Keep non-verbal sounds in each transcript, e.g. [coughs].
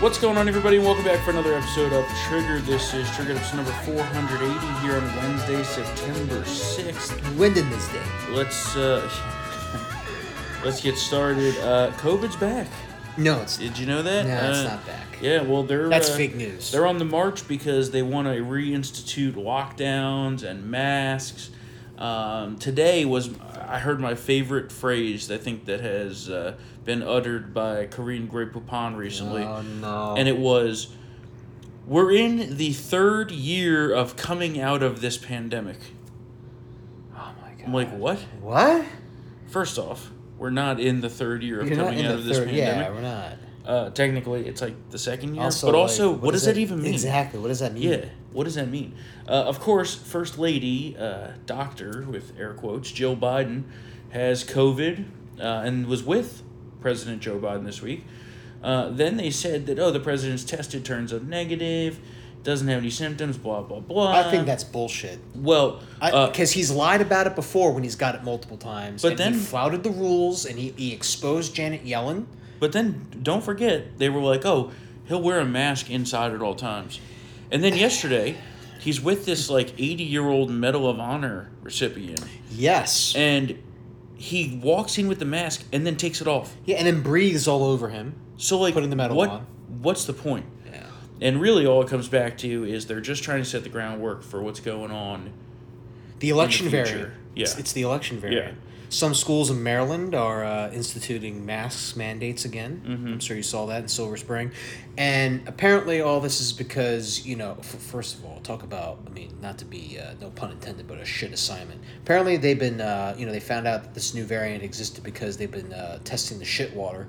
What's going on, everybody? Welcome back for another episode of Trigger. This is Trigger episode number 480 here on Wednesday, September 6th. Wednesday. Let's uh, [laughs] let's get started. Uh, COVID's back. No, it's Did you know that? no, it's Uh, not back. Yeah, well, they're That's uh, fake news. They're on the march because they want to reinstitute lockdowns and masks. Um, today was I heard my favorite phrase I think that has uh, been uttered by Corinne Grey Poupon recently, Oh no. and it was, "We're in the third year of coming out of this pandemic." oh my god. I'm like, what? What? First off, we're not in the third year of You're coming out of this third. Yeah, pandemic. we're not. Uh, technically, it's like the second year, Also, but like, also, what, does that, even mean? Exactly. What does that mean? Yeah, what does that mean? Uh, of course, First Lady, uh, Doctor, with air quotes, Jill Biden, has COVID uh, and was with President Joe Biden this week. Uh, then they said that, oh, the president's tested, turns up negative, doesn't have any symptoms, blah, blah, blah. I think that's bullshit. Well, uh, Because he's lied about it before when he's got it multiple times. But and then- he flouted the rules and he, he exposed Janet Yellen. But then don't forget, they were like, oh, he'll wear a mask inside at all times. And then yesterday, he's with this like 80 year old Medal of Honor recipient. Yes. And he walks in with the mask and then takes it off. yeah, and then breathes all over him. So like Putting the medal what, on. What's the point? Yeah. And really all it comes back to is they're just trying to set the groundwork for what's going on. The election future. variant. Yeah. It's, it's the election variant. Some schools in Maryland are uh, instituting masks mandates again. Mm-hmm. I'm sure you saw that in Silver Spring. And apparently, all this is because, you know, f- first of all, talk about, I mean, not to be, uh, no pun intended, but a shit assignment. Apparently, they've been, uh, you know, they found out that this new variant existed because they've been uh, testing the shit water.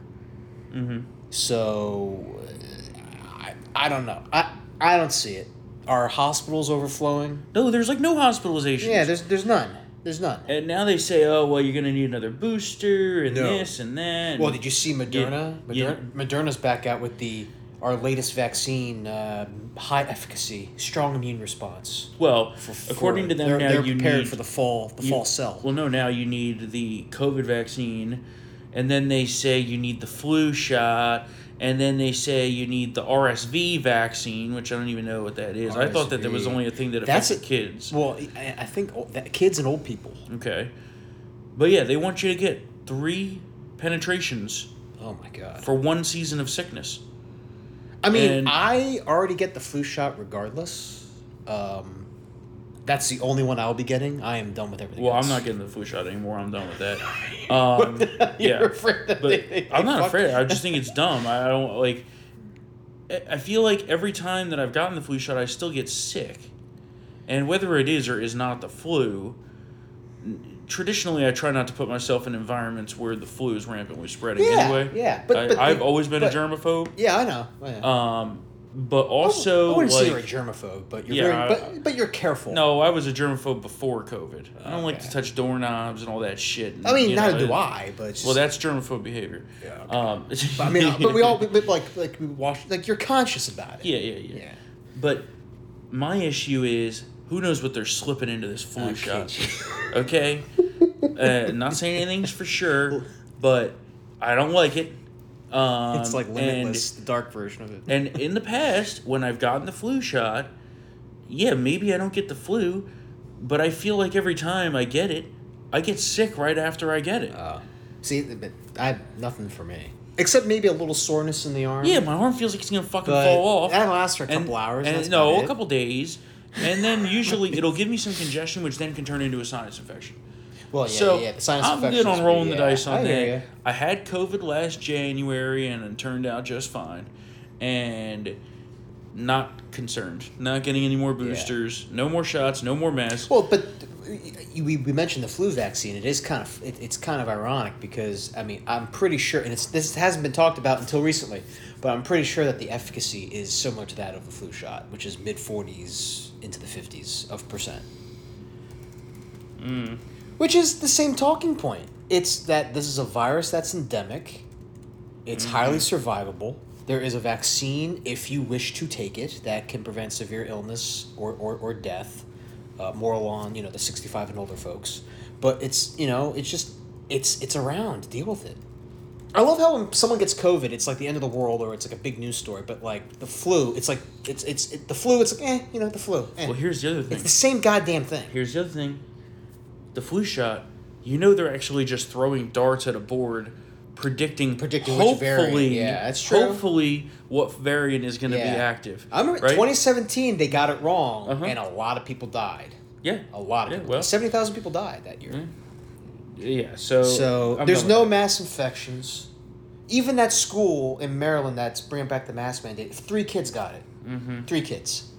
Mm-hmm. So, uh, I, I don't know. I, I don't see it. Are hospitals overflowing? No, there's like no hospitalizations. Yeah, there's, there's none. There's none. and now they say, oh well, you're gonna need another booster and No. this and that. Well, did you see Moderna? Yeah. Moderna Moderna's back out with the our latest vaccine, uh, high efficacy, strong immune response. Well, For- according to them they're, now, they're you prepared need for the fall, the you- fall cell. Well, no, now you need the COVID vaccine, and then they say you need the flu shot, and then they say you need the RSV vaccine, which I don't even know what that is. I thought that there was only a thing that That's a- kids. well, I, I think that kids and old people. Okay, but yeah, they want you to get three penetrations Oh my god! for one season of sickness. I mean, and- I already get the flu shot regardless. Um, that's the only one I'll be getting. I am done with everything. Well, else. I'm not getting the flu shot anymore. I'm done with that. [laughs] Um, You're yeah, afraid that but they- they I'm not fuck- afraid. I just think it's dumb. I don't like. I- I feel like every time that I've gotten the flu shot, I still get sick, and whether it is or is not the flu. Traditionally, I try not to put myself in environments where the flu is rampantly spreading. Yeah, anyway, yeah, but- I, but- I've always been but- a germaphobe. Yeah, I know. Yeah. Um, but also, I wouldn't say you're a germaphobe, but you're Yeah, very, but, but you're careful. no, I was a germaphobe before COVID. I don't like to touch doorknobs and all that shit. and, I mean, neither do I, but it's just, Well, that's germaphobe behavior. Yeah, okay. Um, But I mean, but we all, [laughs] but like, like we watch, like you're conscious about it. Yeah, yeah, yeah, Yeah. But my issue is, who knows what they're slipping into this flu Okay, shot? [laughs] Okay, uh, not saying anything's for sure, but I don't like it. Um, It's like and- limitless, the dark version of it. And, in the past, when I've gotten the flu shot, yeah, maybe I don't get the flu, but I feel like every time I get it, I get sick right after I get it. Uh, see, but I have nothing for me except maybe a little soreness in the arm. yeah, my arm feels like it's gonna fucking but fall off. that lasts for a couple and, hours. And that's no, a couple days, and then usually it'll give me some congestion, which then can turn into a sinus infection. Well, yeah, so yeah. The sinus I'm good on rolling pretty- the yeah, dice on I that. I had COVID last January and it turned out just fine, and not concerned. Not getting any more boosters, no more shots, no more masks. Well, but we, we mentioned the flu vaccine. It is kind of it, it's kind of ironic because I mean I'm pretty sure, and it's this hasn't been talked about until recently, but I'm pretty sure that the efficacy is similar to that of the flu shot, which is mid forties into the fifties of percent. Mm. Which is the same talking point. It's that this is a virus that's endemic. It's highly survivable. There is a vaccine, if you wish to take it, that can prevent severe illness or, or, or death, uh, more along you know the sixty five and older folks. But it's you know it's just it's it's around. Deal with it. I love how when someone gets COVID, it's like the end of the world or it's like a big news story. But like the flu, it's like it's it's it, the flu. It's like eh, you know, the flu. Eh. Well, here's the other thing. it's the same goddamn thing. Here's the other thing. The flu shot, you know they're actually just throwing darts at a board predicting Predicting which hopefully variant. Yeah, that's true. hopefully what variant is going to be active. I remember right? 2017, they got it wrong, Uh-huh. and a lot of people died. Yeah. A lot of Yeah, people. well. 70,000 people died that year. Yeah, so So I'm there's no that. mass infections. Even that school in Maryland that's bringing back the mask mandate, three kids got it. Mm-hmm. Three kids.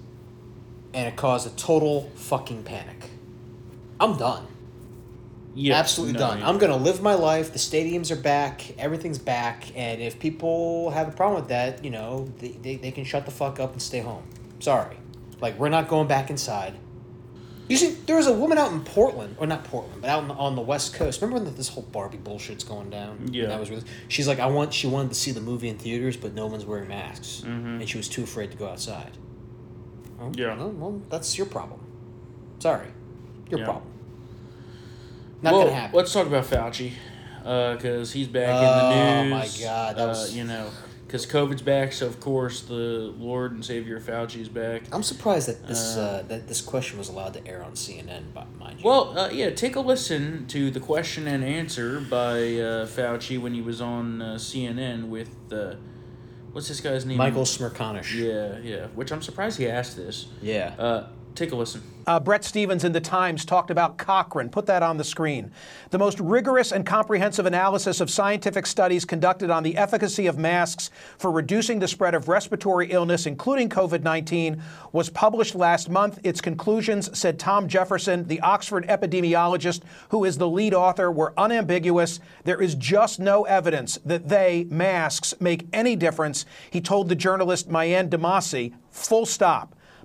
And it caused a total fucking panic. I'm done. Yeah, Absolutely no, done. I'm going to live my life. The stadiums are back. Everything's back. And if people have a problem with that, you know, they, they, they can shut the fuck up and stay home. Sorry. Like, we're not going back inside. You see, there was a woman out in Portland, or not Portland, but out on the, on the West Coast. Remember when this whole Barbie bullshit's going down? Yeah. That was really. She's like, I want. She wanted to see the movie in theaters, but no one's wearing masks, Mhm. and she was too afraid to go outside. Oh, Yeah. Well, well, that's your problem. Sorry, your Yeah. problem. Not well, gonna happen. Let's talk about Fauci, because he's back Oh, in the news. Oh my. God, that uh, you know, because COVID's back, so of course the Lord and Savior Fauci is back. I'm surprised that this Uh, uh, that this question was allowed to air on CNN. But mind you, Well, uh, yeah, take a listen to the question and answer by uh, Fauci when he was on uh, CNN with uh, what's this guy's name? Michael Smerconish. Yeah, yeah. Which I'm surprised he asked this. Yeah. Take a listen. Uh, Bret Stephens in The Times talked about Cochrane. Put that on the screen. The most rigorous and comprehensive analysis of scientific studies conducted on the efficacy of masks for reducing the spread of respiratory illness, including COVID 19, was published last month. Its conclusions, said Tom Jefferson, the Oxford epidemiologist who is the lead author, were unambiguous. There is just no evidence that they, masks, make any difference, he told the journalist Maryanne Demasi. Full stop.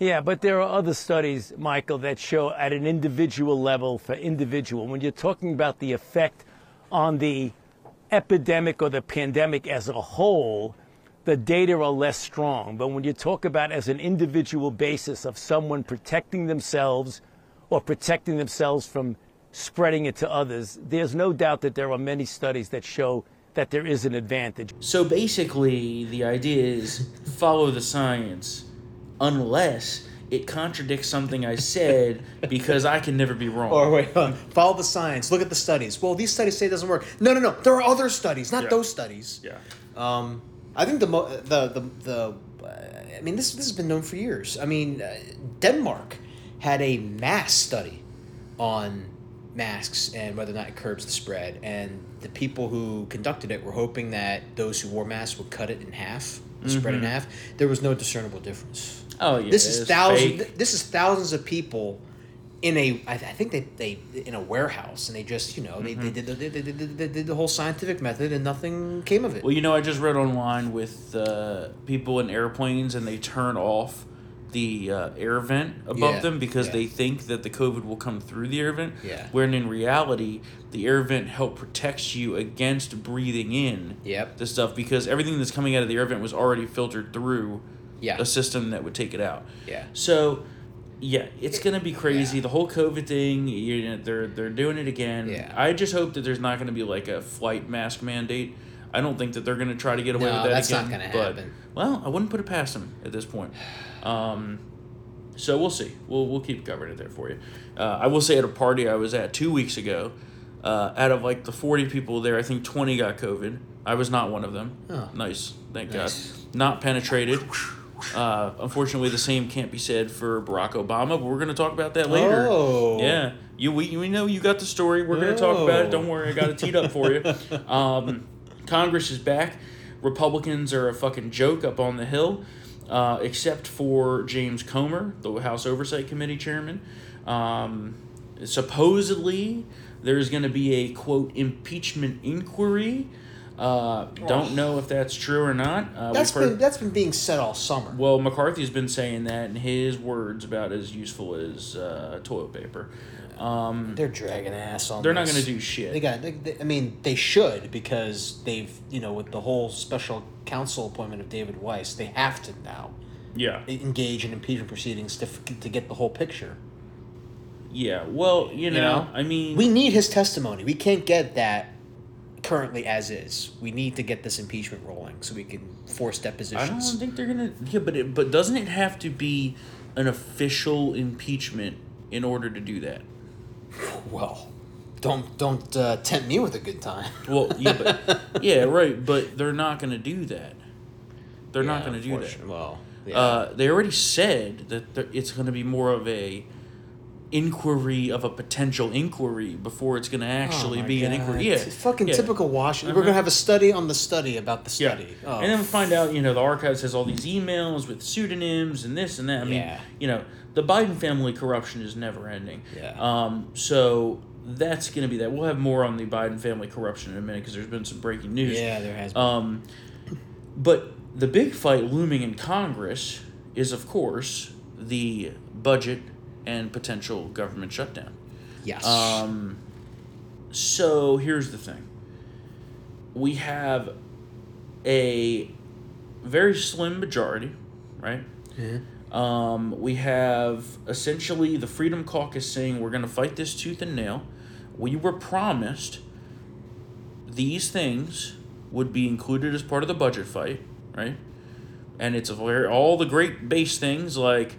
Yeah, but there are other studies, Michael, that show at an individual level for individual. When you're talking about the effect on the epidemic or the pandemic as a whole, the data are less strong. But when you talk about as an individual basis of someone protecting themselves or protecting themselves from spreading it to others, there's no doubt that there are many studies that show that there is an advantage. So basically, the idea is follow the science, unless it contradicts something I said, because I can never be wrong. Or wait, follow the science. Look at the studies. Well, these studies say it doesn't work. No, no, no. There are other studies, not Yeah. those studies. yeah. Um, I think the mo- the the the. Uh, I mean, this this has been known for years. I mean, uh, Denmark had a mass study on masks and whether or not it curbs the spread, and the people who conducted it were hoping that those who wore masks would cut it in half, the spread in half. There was no discernible difference. Oh yeah. this is thousands. fake. This is thousands of people in a. I, I think they, they in a warehouse, and they just you know they, they, did the, they, they, they did the whole scientific method, and nothing came of it. Well, you know, I just read online with uh, people in airplanes, and they turn off the uh, air vent above Yeah, them because yeah. they think that the COVID will come through the air vent. Yeah. When in reality, the air vent help protects you against breathing in. Yep. The stuff because everything that's coming out of the air vent was already filtered through. Yeah. A system that would take it out. Yeah. So. Yeah, it's gonna be crazy. The whole COVID thing, you know, they're they're doing it again. Yeah. I just hope that there's not gonna be like a flight mask mandate. I don't think that they're gonna try to get away No, with that that's again. not gonna but, happen. Well, I wouldn't put it past them at this point. Um, so we'll see. We'll we'll keep covering it there for you. Uh, I will say at a party I was at two weeks ago, uh, out of like the forty people there, I think twenty got COVID. I was not one of them. Oh. Nice, thank Nice. God. Not penetrated. Uh, unfortunately, the same can't be said for Barack Obama, but we're going to talk about that later. Oh. Yeah, you we, we know you got the story. We're going to talk about it. Don't worry, I got it teed up for you. [laughs] Um, Congress is back. Republicans are a fucking joke up on the hill, uh, except for James Comer, the House Oversight Committee chairman. Um, supposedly, there's going to be a quote impeachment inquiry Uh, don't know if that's true or not. Uh, That's heard- been that's been being said all summer. well, McCarthy's been saying that in his words about as useful as uh, toilet paper. Um, They're dragging ass on. they're not going to do shit. They got. They, they, I mean, they should because they've you know with the whole special counsel appointment of David Weiss, they have to now yeah, engage in impeachment proceedings to f- to get the whole picture. yeah. Well, you know, You know, I mean, we need his testimony. We can't get that currently as is. We need to get this impeachment rolling so we can force depositions. I don't think they're gonna. Yeah, but it, but doesn't it have to be an official impeachment in order to do that? [laughs] Well, don't don't uh, tempt me with a good time. [laughs] Well, yeah, but [laughs] yeah, right. But they're not gonna do that. They're not gonna do that. Well, yeah. Uh, they already said that it's to be more of a inquiry of a potential inquiry before it's going to actually Oh be an inquiry. Yeah, It's fucking yeah. typical Washington. We're Uh-huh. gonna have a study on the study about the Yeah, study. Oh, and then we find out, you know, the archives has all these emails with pseudonyms and this and that. I mean, Yeah. you know, the Biden family corruption is never ending. Yeah. Um. So that's going to be that. We'll have more on the Biden family corruption in a minute because there's been some breaking news. yeah, there has been. Um, but the big fight looming in Congress is, of course, the budget and potential government shutdown. yes. Um, so here's the thing we have a very slim majority, right? Um, we have essentially the Freedom Caucus saying we're going to fight this tooth and nail. We were promised these things would be included as part of the budget fight, right? And it's a very, all the great base things like,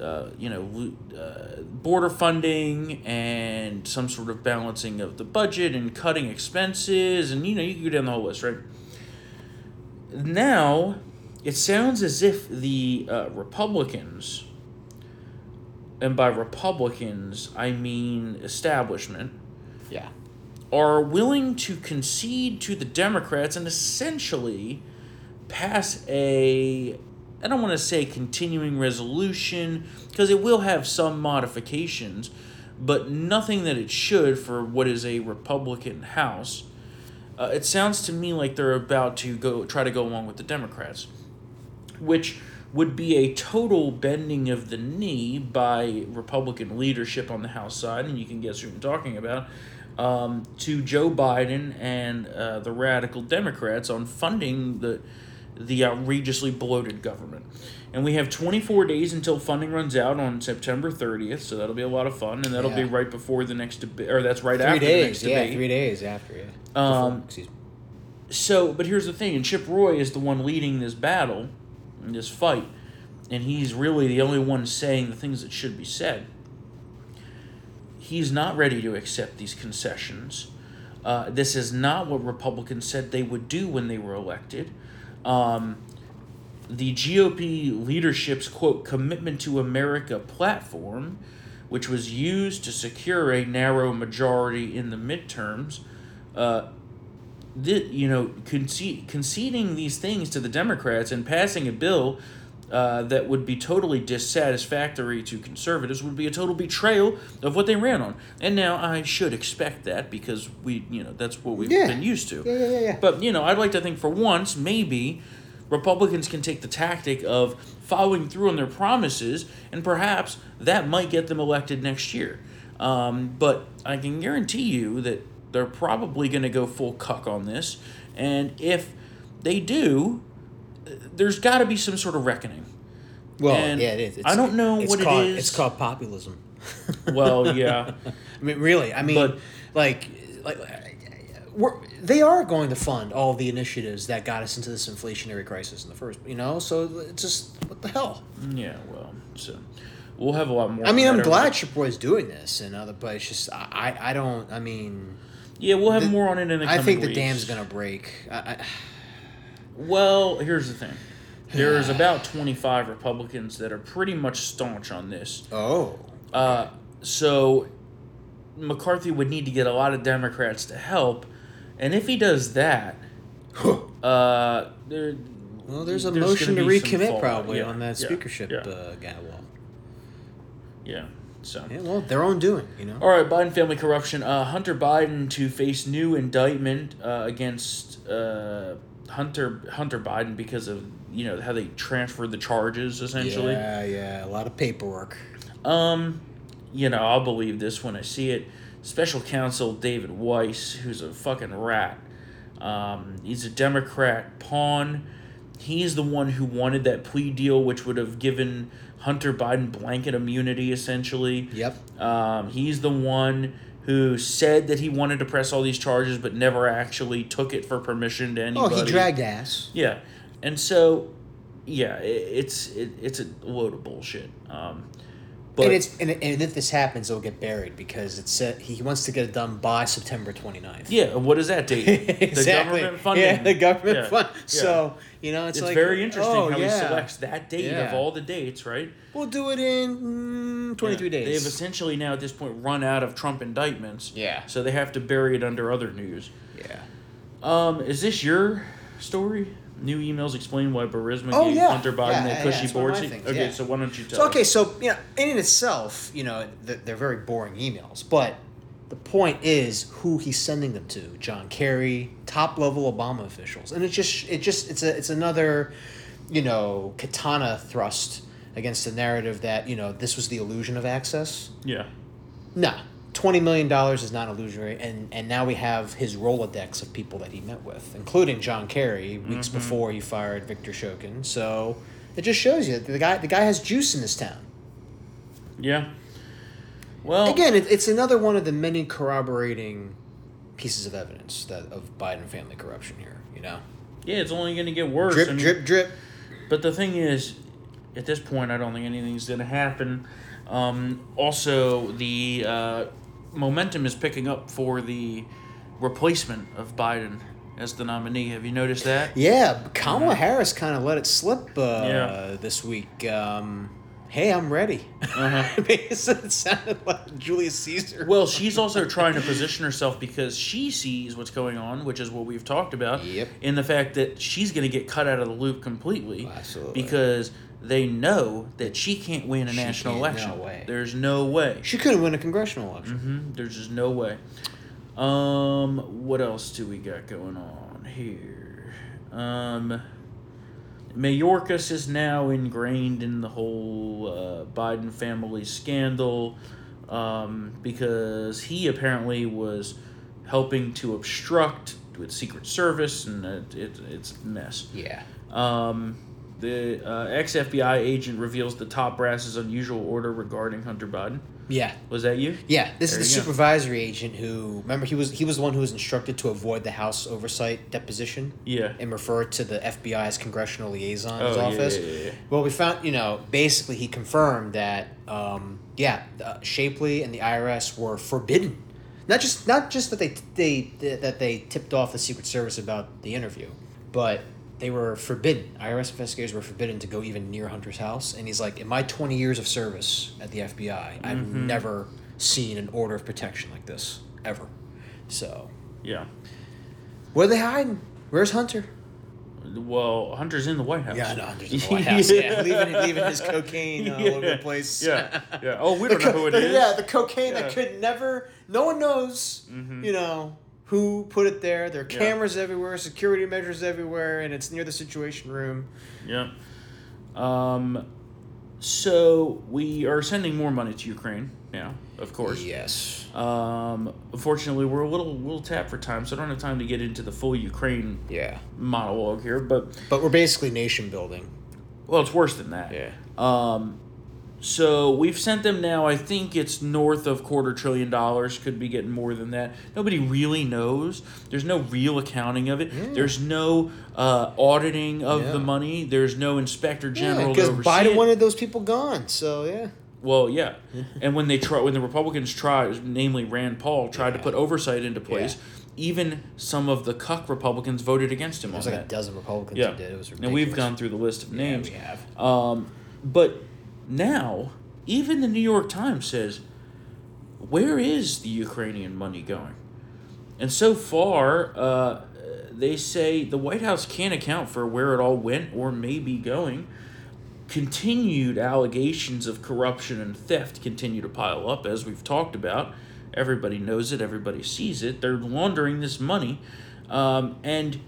uh, you know, uh, border funding and some sort of balancing of the budget and cutting expenses, and you know, you can go down the whole list, right? Now, it sounds as if the uh, Republicans, and by Republicans, I mean establishment, yeah. are willing to concede to the Democrats and essentially pass a I don't want to say continuing resolution because it will have some modifications, but nothing that it should for what is a Republican House. Uh, it sounds to me like they're about to go try to go along with the Democrats, which would be a total bending of the knee by Republican leadership on the House side, and you can guess who I'm talking about, um, to Joe Biden and uh, the radical Democrats on funding the the outrageously bloated government. And we have 24 days until funding runs out on September 30th, so that'll be a lot of fun, and that'll be right before the next debate, or that's right Three after the next days. Yeah, debate. three days after. Yeah. Um, excuse me. So, but here's the thing, and Chip Roy is the one leading this battle, in this fight, and he's really the only one saying the things that should be said. He's not ready to accept these concessions. Uh, this is not what Republicans said they would do when they were elected. Um, the GOP leadership's quote commitment to America platform, which was used to secure a narrow majority in the midterms, uh, th- you know, conce- conceding these things to the Democrats and passing a bill uh, that would be totally dissatisfactory to conservatives would be a total betrayal of what they ran on. And now I should expect that because we, you know, that's what we've Yeah. been used to. Yeah, yeah, yeah, yeah. But you know, I'd like to think for once, maybe Republicans can take the tactic of following through on their promises, and perhaps that might get them elected next year. Um, but I can guarantee you that they're probably going to go full cuck on this, and if they do, there's got to be some sort of reckoning. Well, and yeah, it is. I don't know it's what it called, is. It's called populism. [laughs] Well, yeah, I mean, really. I mean, But- like, like, we're, they are going to fund all the initiatives that got us into this inflationary crisis in the first. You know, so it's just what the hell. yeah. Well, so we'll have a lot more. I mean, I'm glad Chip Roy's doing this and other, but it's just I, I, I don't. I mean, Yeah, we'll have the- more on it in the. I think the weeks. dam's gonna break. I, I, Well, here's the thing. There's [sighs] about 25 Republicans that are pretty much staunch on this. oh, Uh, so McCarthy would need to get a lot of Democrats to help, and if he does that, [sighs] uh, there. well, there's a gonna motion to recommit probably Yeah, on that yeah, speakership Yeah, Uh, gavel. yeah. So. Yeah, well, their own doing, you know. All right, Biden family corruption. Uh, Hunter Biden to face new indictment uh, against uh, Hunter Hunter Biden because of you know how they transferred the charges essentially. Yeah, yeah, a lot of paperwork. Um, you know I'll believe this when I see it. Special Counsel David Weiss, who's a fucking rat. Um, he's a Democrat pawn. He's the one who wanted that plea deal, which would have given Hunter Biden blanket immunity, essentially. Yep. Um, he's the one who said that he wanted to press all these charges, but never actually took it for permission to anybody. Oh, he dragged ass. Yeah, and so, yeah, it, it's it, it's a load of bullshit. Um, but and it's and, and if this happens, it'll get buried because it's uh, he wants to get it done by September 29th. yeah, what is that date? [laughs] exactly. The government funding. Yeah, the government Yeah, fund. yeah. So you know, it's, it's like very interesting oh, how yeah. he selects that date of all the dates, right? We'll do it in mm, 23 Yeah. days. They've essentially now at this point run out of Trump indictments. Yeah. So they have to bury it under other news. yeah. Um, is this your story? New emails explain why Burisma Oh, gave yeah. Hunter Biden Yeah, that yeah, cushy yeah, it's one of board seat. things, Okay, so why don't you tell? So okay, us? so you know, in itself, you know, they're very boring emails, but the point is who he's sending them to: John Kerry, top level Obama officials, and it's just, it just, it's a, it's another, you know, katana thrust against the narrative that you know this was the illusion of access. Yeah. Nah, twenty million dollars is not illusory, and and now we have his rolodex of people that he met with, including John Kerry weeks before he fired Victor Shokin. So it just shows you that the guy the guy has juice in this town. Yeah. Well, Again, it, it's another one of the many corroborating pieces of evidence that of Biden family corruption here. You know, yeah, it's only going to get worse. drip, I mean, drip, drip. But the thing is, at this point, I don't think anything's going to happen. Um, also, the uh, momentum is picking up for the replacement of Biden as the nominee. Have you noticed that? Yeah, Kamala Harris kind of let it slip uh, Yeah. this week. Um, hey, I'm ready. Uh-huh. [laughs] It sounded like Julius Caesar. Well, she's also trying to position herself because she sees what's going on, which is what we've talked about, Yep. in the fact that she's going to get cut out of the loop completely. Absolutely. Because they know that she can't win a She national election. no way. There's no way. She couldn't win a congressional election. hmm There's just no way. Um, what else do we got going on here? Um, Mayorkas is now ingrained in the whole uh, Biden family scandal um, because he apparently was helping to obstruct with Secret Service, and it, it, it's a mess. Yeah. Um, the uh, ex FBI agent reveals the top brass's unusual order regarding Hunter Biden. Yeah. Was that you? Yeah, this There is the you go. supervisory agent who remember he was he was the one who was instructed to avoid the House oversight deposition Yeah. and refer to the FBI's congressional liaison's Oh, office. yeah, yeah, yeah. Well, we found you know basically he confirmed that um, yeah uh, Shapley and the IRS were forbidden. Not just not just that they they that they tipped off the Secret Service about the interview, but they were forbidden. IRS investigators were forbidden to go even near Hunter's house. And he's like, in my twenty years of service at the FBI, I've Mm-hmm. never seen an order of protection like this ever. So Yeah. where are they hiding? Where's Hunter? Well, Hunter's in the White House. Yeah, no, Hunter's in the [laughs] White House. yeah, leaving, leaving his cocaine all over the place. Yeah. Yeah. Oh, we [laughs] don't know who it the- is. Yeah, the cocaine Yeah. that could never. No one knows. You know who put it there. There are Yeah. cameras everywhere, security measures everywhere, and it's near the Situation Room. Yeah. Um, so we are sending more money to Ukraine now, of course. Yes. Um, unfortunately, we're a little little tapped for time, so I don't have time to get into the full Ukraine Yeah. monologue here. But But we're basically nation building. well, it's worse than that. Yeah. Um, so we've sent them now. I think it's north of quarter trillion dollars. Could be getting more than that. Nobody really knows. There's no real accounting of it. There's no uh, auditing of Yeah. the money. There's no inspector general. because oversee Biden wanted those people gone. So yeah. Well, yeah, and when they try, when the Republicans tried, namely Rand Paul, tried to put oversight into place, Yeah. even some of the cuck Republicans voted against him There was on like a dozen Republicans Yeah, who did. It was ridiculous. and we've gone through the list of Yeah, names. we have. Um, but now, even the New York Times says, where is the Ukrainian money going? And so far, uh, they say the White House can't account for where it all went or may be going. continued allegations of corruption and theft continue to pile up, as we've talked about. Everybody knows it, everybody sees it. They're laundering this money. Um, and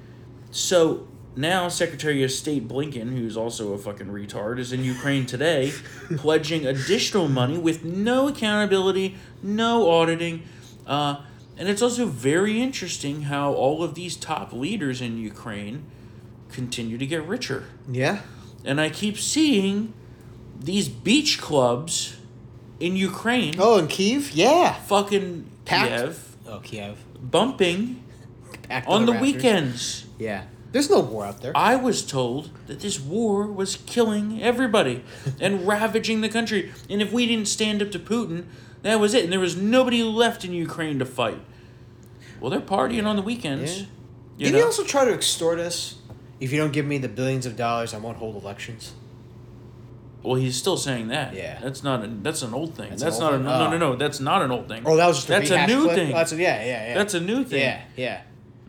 so now Secretary of State Blinken, who's also a fucking retard, is in Ukraine today, [laughs] pledging additional money with no accountability, no auditing. Uh, and it's also very interesting how all of these top leaders in Ukraine continue to get richer. Yeah. And I keep seeing these beach clubs in Ukraine Oh, in Kiev? Yeah. fucking Packed. Kiev Oh, Kiev. bumping on the rafters. weekends. Yeah. There's no war out there. I was told that this war was killing everybody [laughs] and ravaging the country. And if we didn't stand up to Putin, that was it. And there was nobody left in Ukraine to fight. Well, they're partying on the weekends. Yeah. You Did know? he also try to extort us? If you don't give me the billions of dollars, I won't hold elections. well, he's still saying that. Yeah. That's not. A, that's an old thing. That's That's, an not. old A, thing? no, Oh. no, no. That's not an old thing. Oh, that was just a That's a new clip? thing. That's a, yeah, yeah, yeah. That's a new thing. yeah, yeah.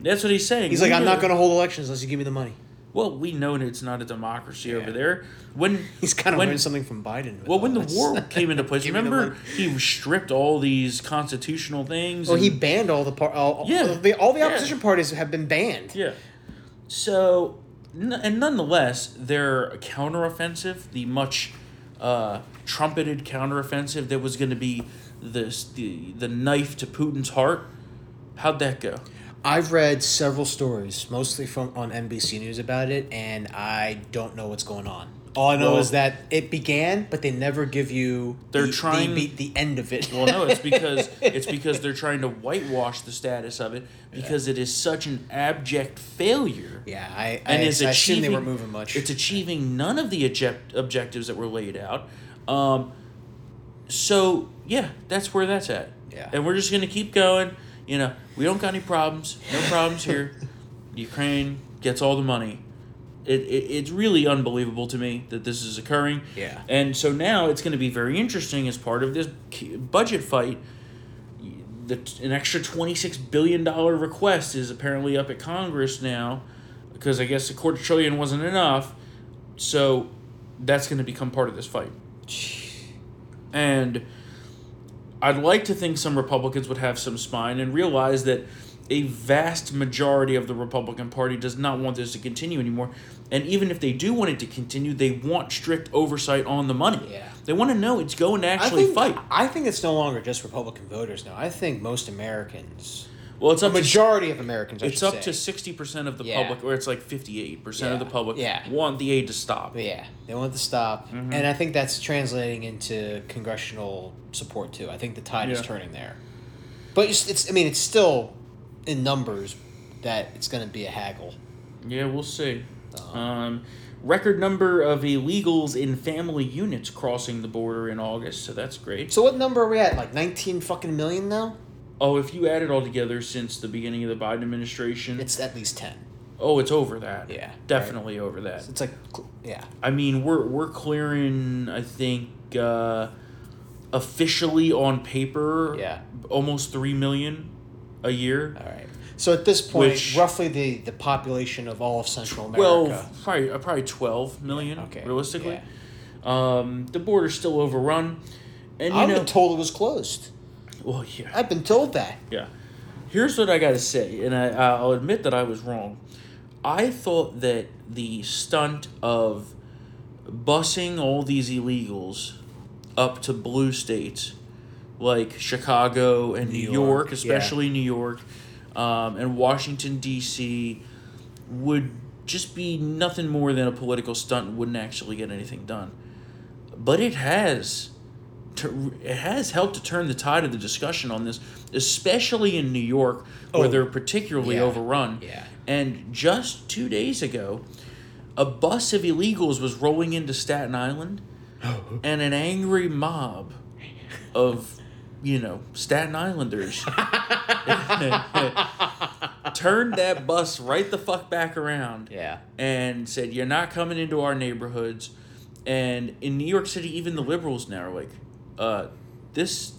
That's what he's saying. He's We like, I'm know- not going to hold elections unless you give me the money. Well, we know that it's not a democracy Yeah. over there. When [laughs] He's kind of when, learned something from Biden. Well, when the this. war came into [laughs] place, Give me the remember he stripped all these constitutional things. Well, he banned all the par- all, Yeah. all the all the Yeah. opposition parties have been banned. Yeah. So, n- and nonetheless, their counteroffensive, the much uh, trumpeted counteroffensive that was going to be this the the knife to Putin's heart, how'd that go? I've read several stories, mostly from on NBC News about it, and I don't know what's going on. All I know Well- is that it began, but they never give you They're the, trying- the, the end of it. Well, no, it's because [laughs] it's because they're trying to whitewash the status of it because it is such an abject failure. yeah, I and I, is I assume they were moving much. It's achieving none of the object, objectives that were laid out. Um, so yeah, that's where that's at. Yeah. and we're just gonna keep going. You know, we don't got any problems. No problems here. Ukraine gets all the money. It, it, it's really unbelievable to me that this is occurring. Yeah. And so now it's going to be very interesting as part of this budget fight. The, an extra $26 billion request is apparently up at Congress now because I guess a quarter trillion wasn't enough. So that's going to become part of this fight. And I'd like to think some Republicans would have some spine and realize that a vast majority of the Republican Party does not want this to continue anymore. And even if they do want it to continue, they want strict oversight on the money. Yeah. They want to know it's going to I actually think, fight. I think it's no longer just Republican voters now. I think most Americans, Well, it's a up to majority of Americans, I it's up say. to sixty percent of the Yeah. public, or it's like fifty-eight percent of the public Yeah. want the aid to stop. Yeah, they want it to stop, Mm-hmm. and I think that's translating into congressional support too. I think the tide is turning there. But it's, it's I mean, it's still in numbers that it's going to be a haggle. Yeah, we'll see. Uh-huh. Um, record number of illegals in family units crossing the border in August, so that's great. So what number are we at? Like nineteen fucking million now? Oh, if you add it all together since the beginning of the Biden administration, It's at least ten. oh, it's over that. Yeah, definitely over that. It's like yeah, I mean, we're we're clearing. I think uh, officially on paper, Yeah. almost three million a year. all right. So at this point, Which- roughly the the population of all of Central America. Twelve, probably uh, probably twelve million. Okay, realistically, um, the border's still overrun, and you I've know, told it was closed. Well, yeah, I've been told that. yeah. Here's what I got to say, and I I'll admit that I was wrong. I thought that the stunt of busing all these illegals up to blue states like Chicago and New, York, York, yeah. especially New York, um, and Washington D.C. would just be nothing more than a political stunt and wouldn't actually get anything done. But it has. To- It has helped to turn the tide of the discussion on this, especially in New York, where Oh, they're particularly yeah, overrun. yeah. And just two days ago, a bus of illegals was rolling into Staten Island, oh. and an angry mob of, you know, Staten Islanders [laughs] turned that bus right the fuck back around Yeah. and said, You're not coming into our neighborhoods. And in New York City, even the liberals now are like, uh, This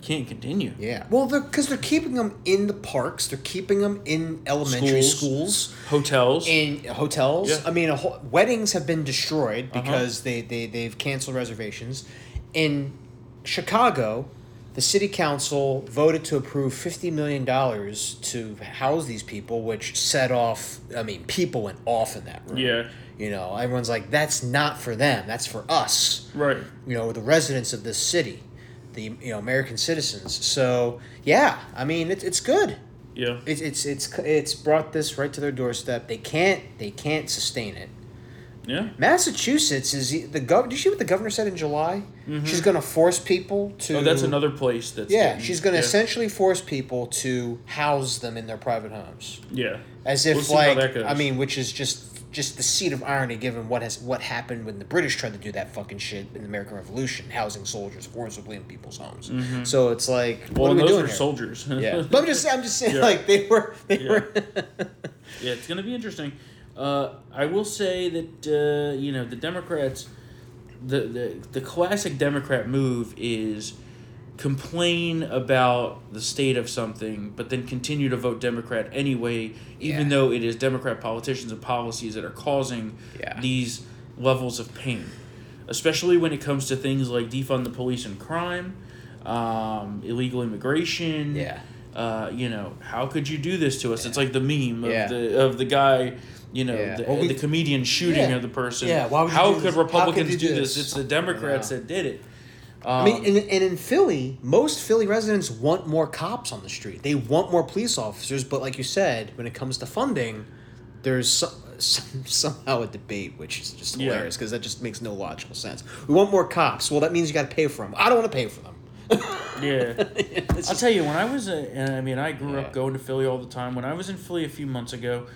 can't continue. Yeah. Well, they're because they're keeping them in the parks. They're keeping them in elementary Schools. schools, Hotels. in hotels. Yeah. Uh-huh. I mean, a whole, weddings have been destroyed because they they they've canceled reservations. In Chicago, the city council voted to approve fifty million dollars to house these people, which set off. I mean, people went off in that room. Yeah. You know, everyone's like, "That's not for them. That's for us." right. you know, the residents of this city, the you know American citizens. So yeah, I mean it, it's good. Yeah. It's it's it's it's brought this right to their doorstep. They can't they can't sustain it. Yeah. Massachusetts is the gov. Did you see what the governor said in July? Mm-hmm. She's going to force people to. Oh, that's another place that's. Yeah, getting- she's going to yeah. essentially force people to house them in their private homes, Yeah. as if We'll like. I mean, which is just just the seed of irony given what has what happened when the British tried to do that fucking shit in the American Revolution, housing soldiers forcibly in people's homes. So it's like, Mm-hmm. Well, what are we doing here? soldiers. Yeah, [laughs] but I'm just I'm just saying Yeah. like they were they Yeah. were. Yeah, it's going to be interesting. Uh, I will say that uh, you know the Democrats, the, the the classic Democrat move is complain about the state of something, but then continue to vote Democrat anyway, even Yeah. though it is Democrat politicians and policies that are causing Yeah. these levels of pain, especially when it comes to things like defund the police and crime, um, illegal immigration. Yeah. Uh, you know, how could you do this to us? It's like the meme of Yeah. the of the guy, you know, Yeah. the, Well, we- the comedian shooting Yeah. of the person. Yeah, why would you how do could this? How Republicans could do do this? this? It's the Democrats I know. that did it. I mean, and, and in Philly, most Philly residents want more cops on the street. They want more police officers, but like you said, when it comes to funding, there's some, [laughs] some, somehow a debate, which is just hilarious because that just makes no logical sense. We want more cops. Well, that means you got to pay for them. I don't want to pay for them. Yeah. It's I'll just- tell you, when I was, a, I mean, I grew Yeah. up going to Philly all the time. When I was in Philly a few months ago,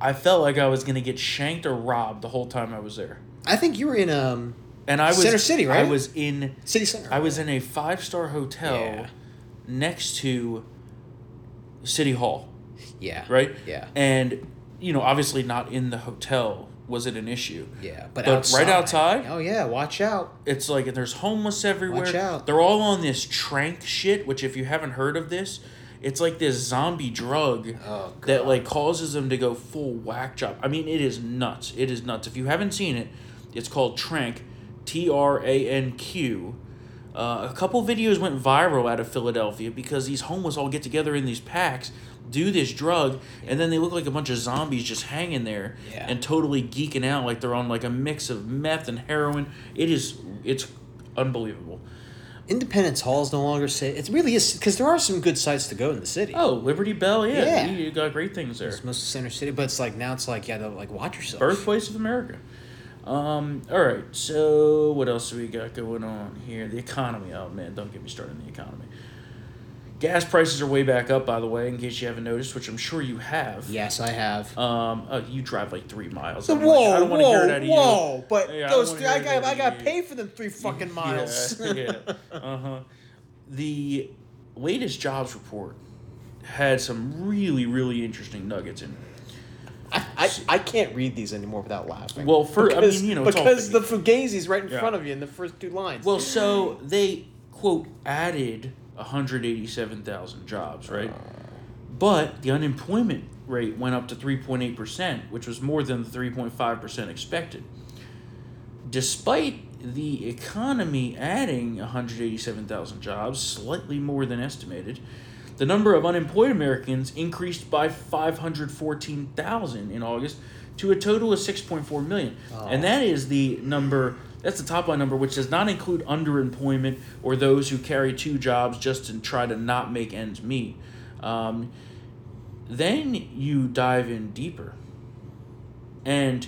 I felt like I was going to get shanked or robbed the whole time I was there. I think you were in um, And I was Center City, I right? was in City Center. I was in a five star hotel Yeah. next to City Hall, yeah, right? Yeah, And you know, obviously not in the hotel was it an issue. yeah, but, But outside. right outside? Oh yeah, watch out. It's like there's homeless everywhere. Watch out. They're all on this tranq shit, which if you haven't heard of this, it's like this zombie drug Oh, that like causes them to go full whack job. I mean, it is nuts. It is nuts. If you haven't seen it, it's called Tranq, T R A N Q. Uh, a couple videos went viral out of Philadelphia because these homeless all get together in these packs, do this drug, and then they look like a bunch of zombies just hanging there Yeah. and totally geeking out like they're on like a mix of meth and heroin. It is it's unbelievable. Independence Hall is no longer safe. It really is because there are some good sites to go in the city. Oh, Liberty Bell, yeah, Yeah. You, got great things there. It's most of Center City, but it's like now it's like yeah, like watch yourself. Birthplace of America. Um, all right, so what else do we got going on here? The economy. Oh man, don't get me started on the economy. Gas prices are way back up, by the way, in case you haven't noticed, which I'm sure you have. Yes, I have. Um, oh, you drive like three miles. So I'm like, whoa, I don't wanna hear it out whoa, you. whoa! But Yeah, I those don't three, I got, I got of to you. pay for them three [laughs] fucking miles. [laughs] Yeah, yeah. Uh huh. The latest jobs report had some really, really interesting nuggets in it. I, I, I can't read these anymore without laughing. Well, for- I mean, you know, because the fake. Fugazi's right in Yeah. front of you in the first two lines. Well, so they quote added 187,000 jobs, right? But the unemployment rate went up to 3.8%, which was more than the 3.5% expected. Despite the economy adding 187,000 jobs, slightly more than estimated, the number of unemployed Americans increased by 514,000 in August to a total of 6.4 million. And that is the number, that's the top line number, which does not include underemployment or those who carry two jobs just to try to not make ends meet. Um, then you dive in deeper. And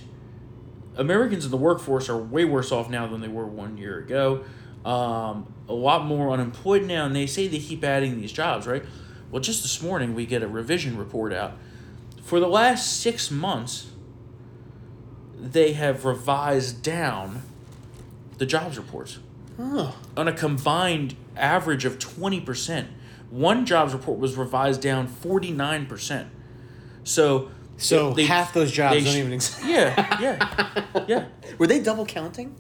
Americans in the workforce are way worse off now than they were one year ago. Um, a lot more unemployed now, and they say they keep adding these jobs, right? Well, just this morning we get a revision report out. For the last six months, they have revised down the jobs reports oh, on a combined average of 20%. One jobs report was revised down 49%. So so they- half those jobs they don't even exist. [laughs] Yeah, yeah. Yeah. [laughs] Were they double counting?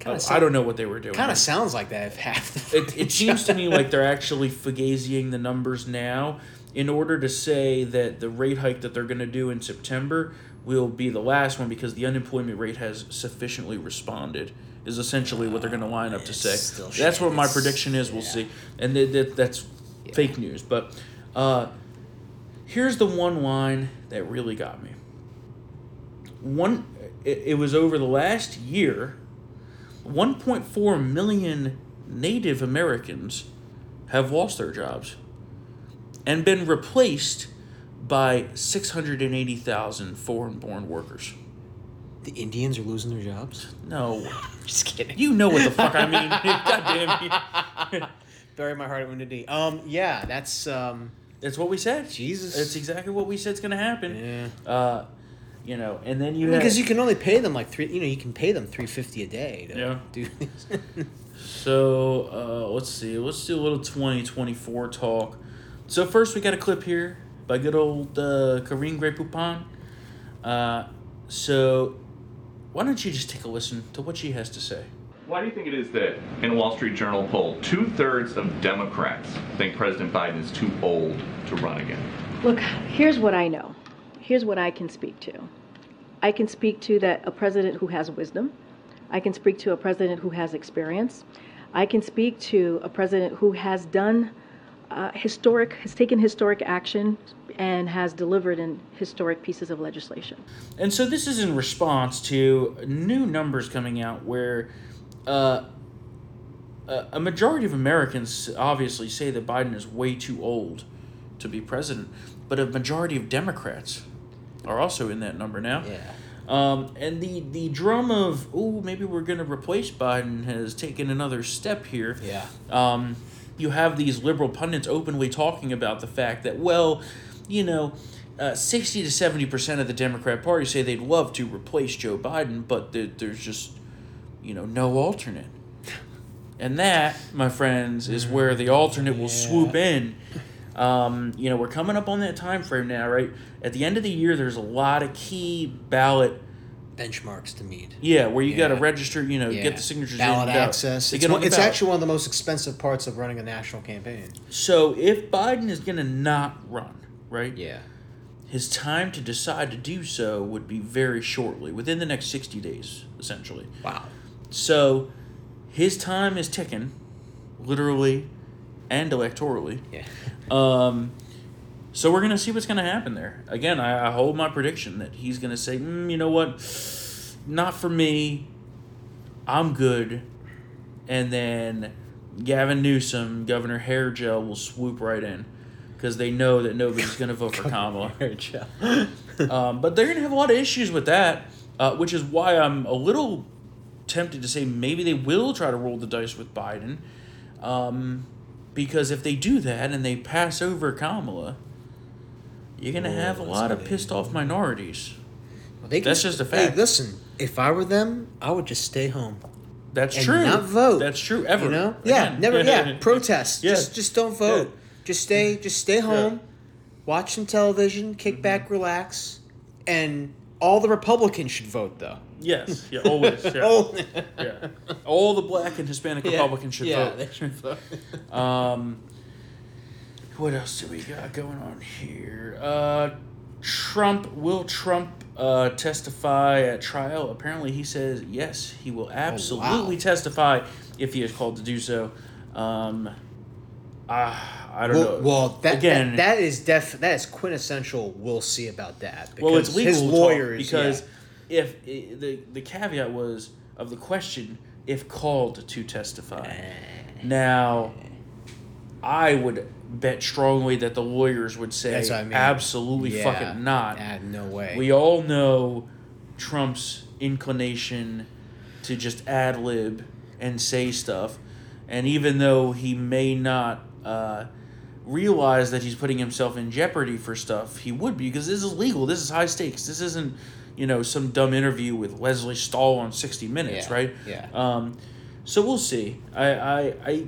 Kinda I don't know what they were doing. Kind of sounds like that if half the. it, it seems to me like they're actually fugaziing the numbers now in order to say that the rate hike that they're going to do in September will be the last one because the unemployment rate has sufficiently responded is essentially what they're going to line up to say. That's shit. what my prediction is. We'll yeah. see, and th- th- that's fake news. But uh, here's the one line that really got me. One, it, it was over the last year. 1.4 million Native Americans have lost their jobs and been replaced by 680,000 foreign born workers. The Indians are losing their jobs. No, [laughs] Just kidding. you know what the fuck I mean. [laughs] God damn you. [laughs] Bury my heart at Wounded Knee. Um, yeah, that's um, That's what we said. Jesus. That's exactly what we said said's going to happen. yeah. Uh, you know, and then you have. Because you can only pay them like three. You know, you can pay them three fifty a day. To Yeah. Do these. [laughs] So uh, let's see. Let's do a little 2024 talk. So first, we got a clip here by good old uh, Karine Grey Poupon. Uh, so why don't you just take a listen to what she has to say? Why do you think it is that in a Wall Street Journal poll, two thirds of Democrats think President Biden is too old to run again? Look, here's what I know. Here's what I can speak to. I can speak to that a president who has wisdom. I can speak to a president who has experience. I can speak to a president who has done uh, historic, has taken historic action and has delivered in historic pieces of legislation. And so this is in response to new numbers coming out where uh, a a majority of Americans obviously say that Biden is way too old to be president, but a majority of Democrats are also in that number now. yeah. Um, and the, the drum of, oh, maybe we're going to replace Biden has taken another step here. Yeah. Um, you have these liberal pundits openly talking about the fact that, well, you know, uh, 60 to 70% of the Democrat Party say they'd love to replace Joe Biden, but there, there's just, you know, no alternate. And that, my friends, is where the alternate will swoop in. Um, you know, we're coming up on that time frame now, right? At the end of the year, there's a lot of key ballot Benchmarks to meet. yeah, where you got to register, you know, Yeah. get the signatures Ballot in. access. It's, one, it's ballot. actually one of the most expensive parts of running a national campaign. So if Biden is going to not run, right? Yeah. His time to decide to do so would be very shortly, within the next 60 days, essentially. Wow. So his time is ticking, literally and electorally. Yeah. Um, so we're gonna see what's gonna happen there. Again, I, I hold my prediction that he's gonna say, mm, you know what, not for me. I'm good, and then Gavin Newsom, Governor Hairgel will swoop right in because they know that nobody's gonna vote for [laughs] Kamala. [laughs] Um, but they're gonna have a lot of issues with that, uh, which is why I'm a little tempted to say maybe they will try to roll the dice with Biden. Um, because if they do that and they pass over Kamala, you're gonna have a that's lot of pissed off minorities. Well, they That's just a fact. Hey, listen, if I were them, I would just stay home. That's and true. not vote. That's true. Ever. You know? Yeah, Again. never. Yeah, protest. Yeah. Just, just don't vote. Yeah. Just stay. Just stay home. Watch some television. Kick Mm-hmm. back, relax, and all the Republicans should vote though. Yes. Yeah. Always. [laughs] Yeah. Oh, yeah. [laughs] All the black and Hispanic Yeah. Republicans should yeah, vote. They should vote. [laughs] Um, what else do we got going on here? Uh, Trump will Trump uh, testify at trial? Apparently, he says yes, he will absolutely testify if he is called to do so. Um, I I don't well, know. well, that, again, that, that is def that is quintessential. We'll see about that. well, it's because legal His lawyers, because yeah. if i the the caveat was of the question if called to testify. Now, I would bet strongly that the lawyers would say I mean. absolutely Yeah. fucking not. Ah, no way. We all know Trump's inclination to just ad lib and say stuff, and even though he may not uh, realize that he's putting himself in jeopardy for stuff, he would be because this is legal. This is high stakes. This isn't you know some dumb interview with Lesley Stahl on sixty Minutes, Yeah, right? yeah. Um, so we'll see. I, I, I,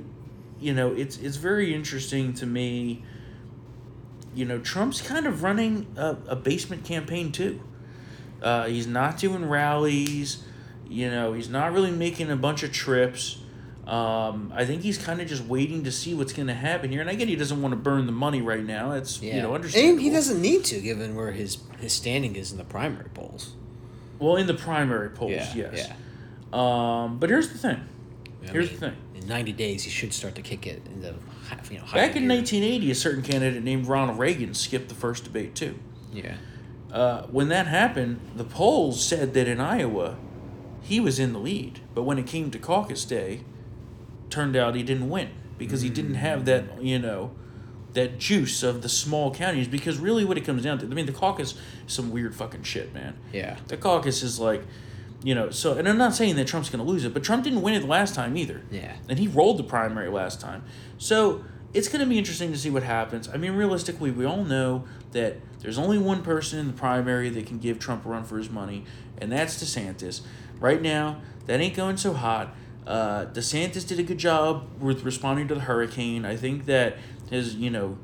you know, it's it's very interesting to me. You know, Trump's kind of running a, a basement campaign too. Uh, he's not doing rallies. You know, he's not really making a bunch of trips. Um, I think he's kind of just waiting to see what's going to happen here. And I get he doesn't want to burn the money right now. It's Yeah. you know understandable. and he doesn't need to, given where his his standing is in the primary polls. Well, in the primary polls, Yeah, yes. yeah. Um, but here's the thing. I Here's mean, the thing. In 90 days, he should start to kick it in the you know Back in gear. 1980, a certain candidate named Ronald Reagan skipped the first debate too. Yeah. Uh, when that happened, the polls said that in Iowa, he was in the lead. But when it came to caucus day, turned out he didn't win because he didn't have that, you know, that juice of the small counties. Because really, what it comes down to, I mean, the caucus is some weird fucking shit, man. Yeah. The caucus is like, you know, so, and I'm not saying that Trump's going to lose it, but Trump didn't win it the last time either. Yeah. And he rolled the primary last time. So it's going to be interesting to see what happens. I mean, realistically, we all know that there's only one person in the primary that can give Trump a run for his money, and that's DeSantis. Right now, that ain't going so hot. Uh, DeSantis did a good job with responding to the hurricane. I think that his, you know,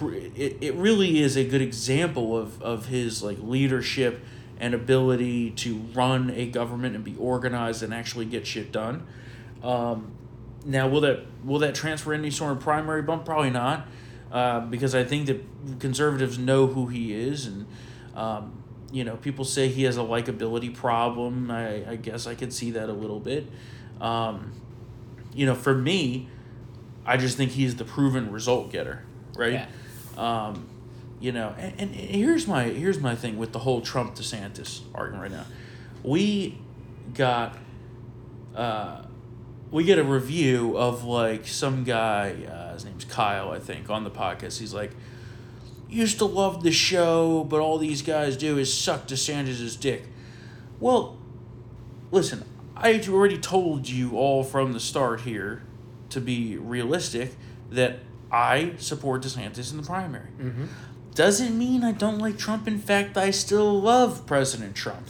it, it really is a good example of, of his like leadership and ability to run a government and be organized and actually get shit done. Um, now, will that will that transfer any sort of primary bump? Probably not, uh, because I think that conservatives know who he is, and um, you know people say he has a likability problem. I, I guess I could see that a little bit. Um, you know, for me, I just think he's the proven result getter, right? Yeah. Um, you know, and, and here's my here's my thing with the whole Trump DeSantis argument right now. We got uh, we get a review of like some guy, uh, his name's Kyle, I think, on the podcast. He's like, used to love the show, but all these guys do is suck DeSantis' dick. Well, listen, I already told you all from the start here, to be realistic, that I support DeSantis in the primary. Mm-hmm. Doesn't mean I don't like Trump. In fact, I still love President Trump.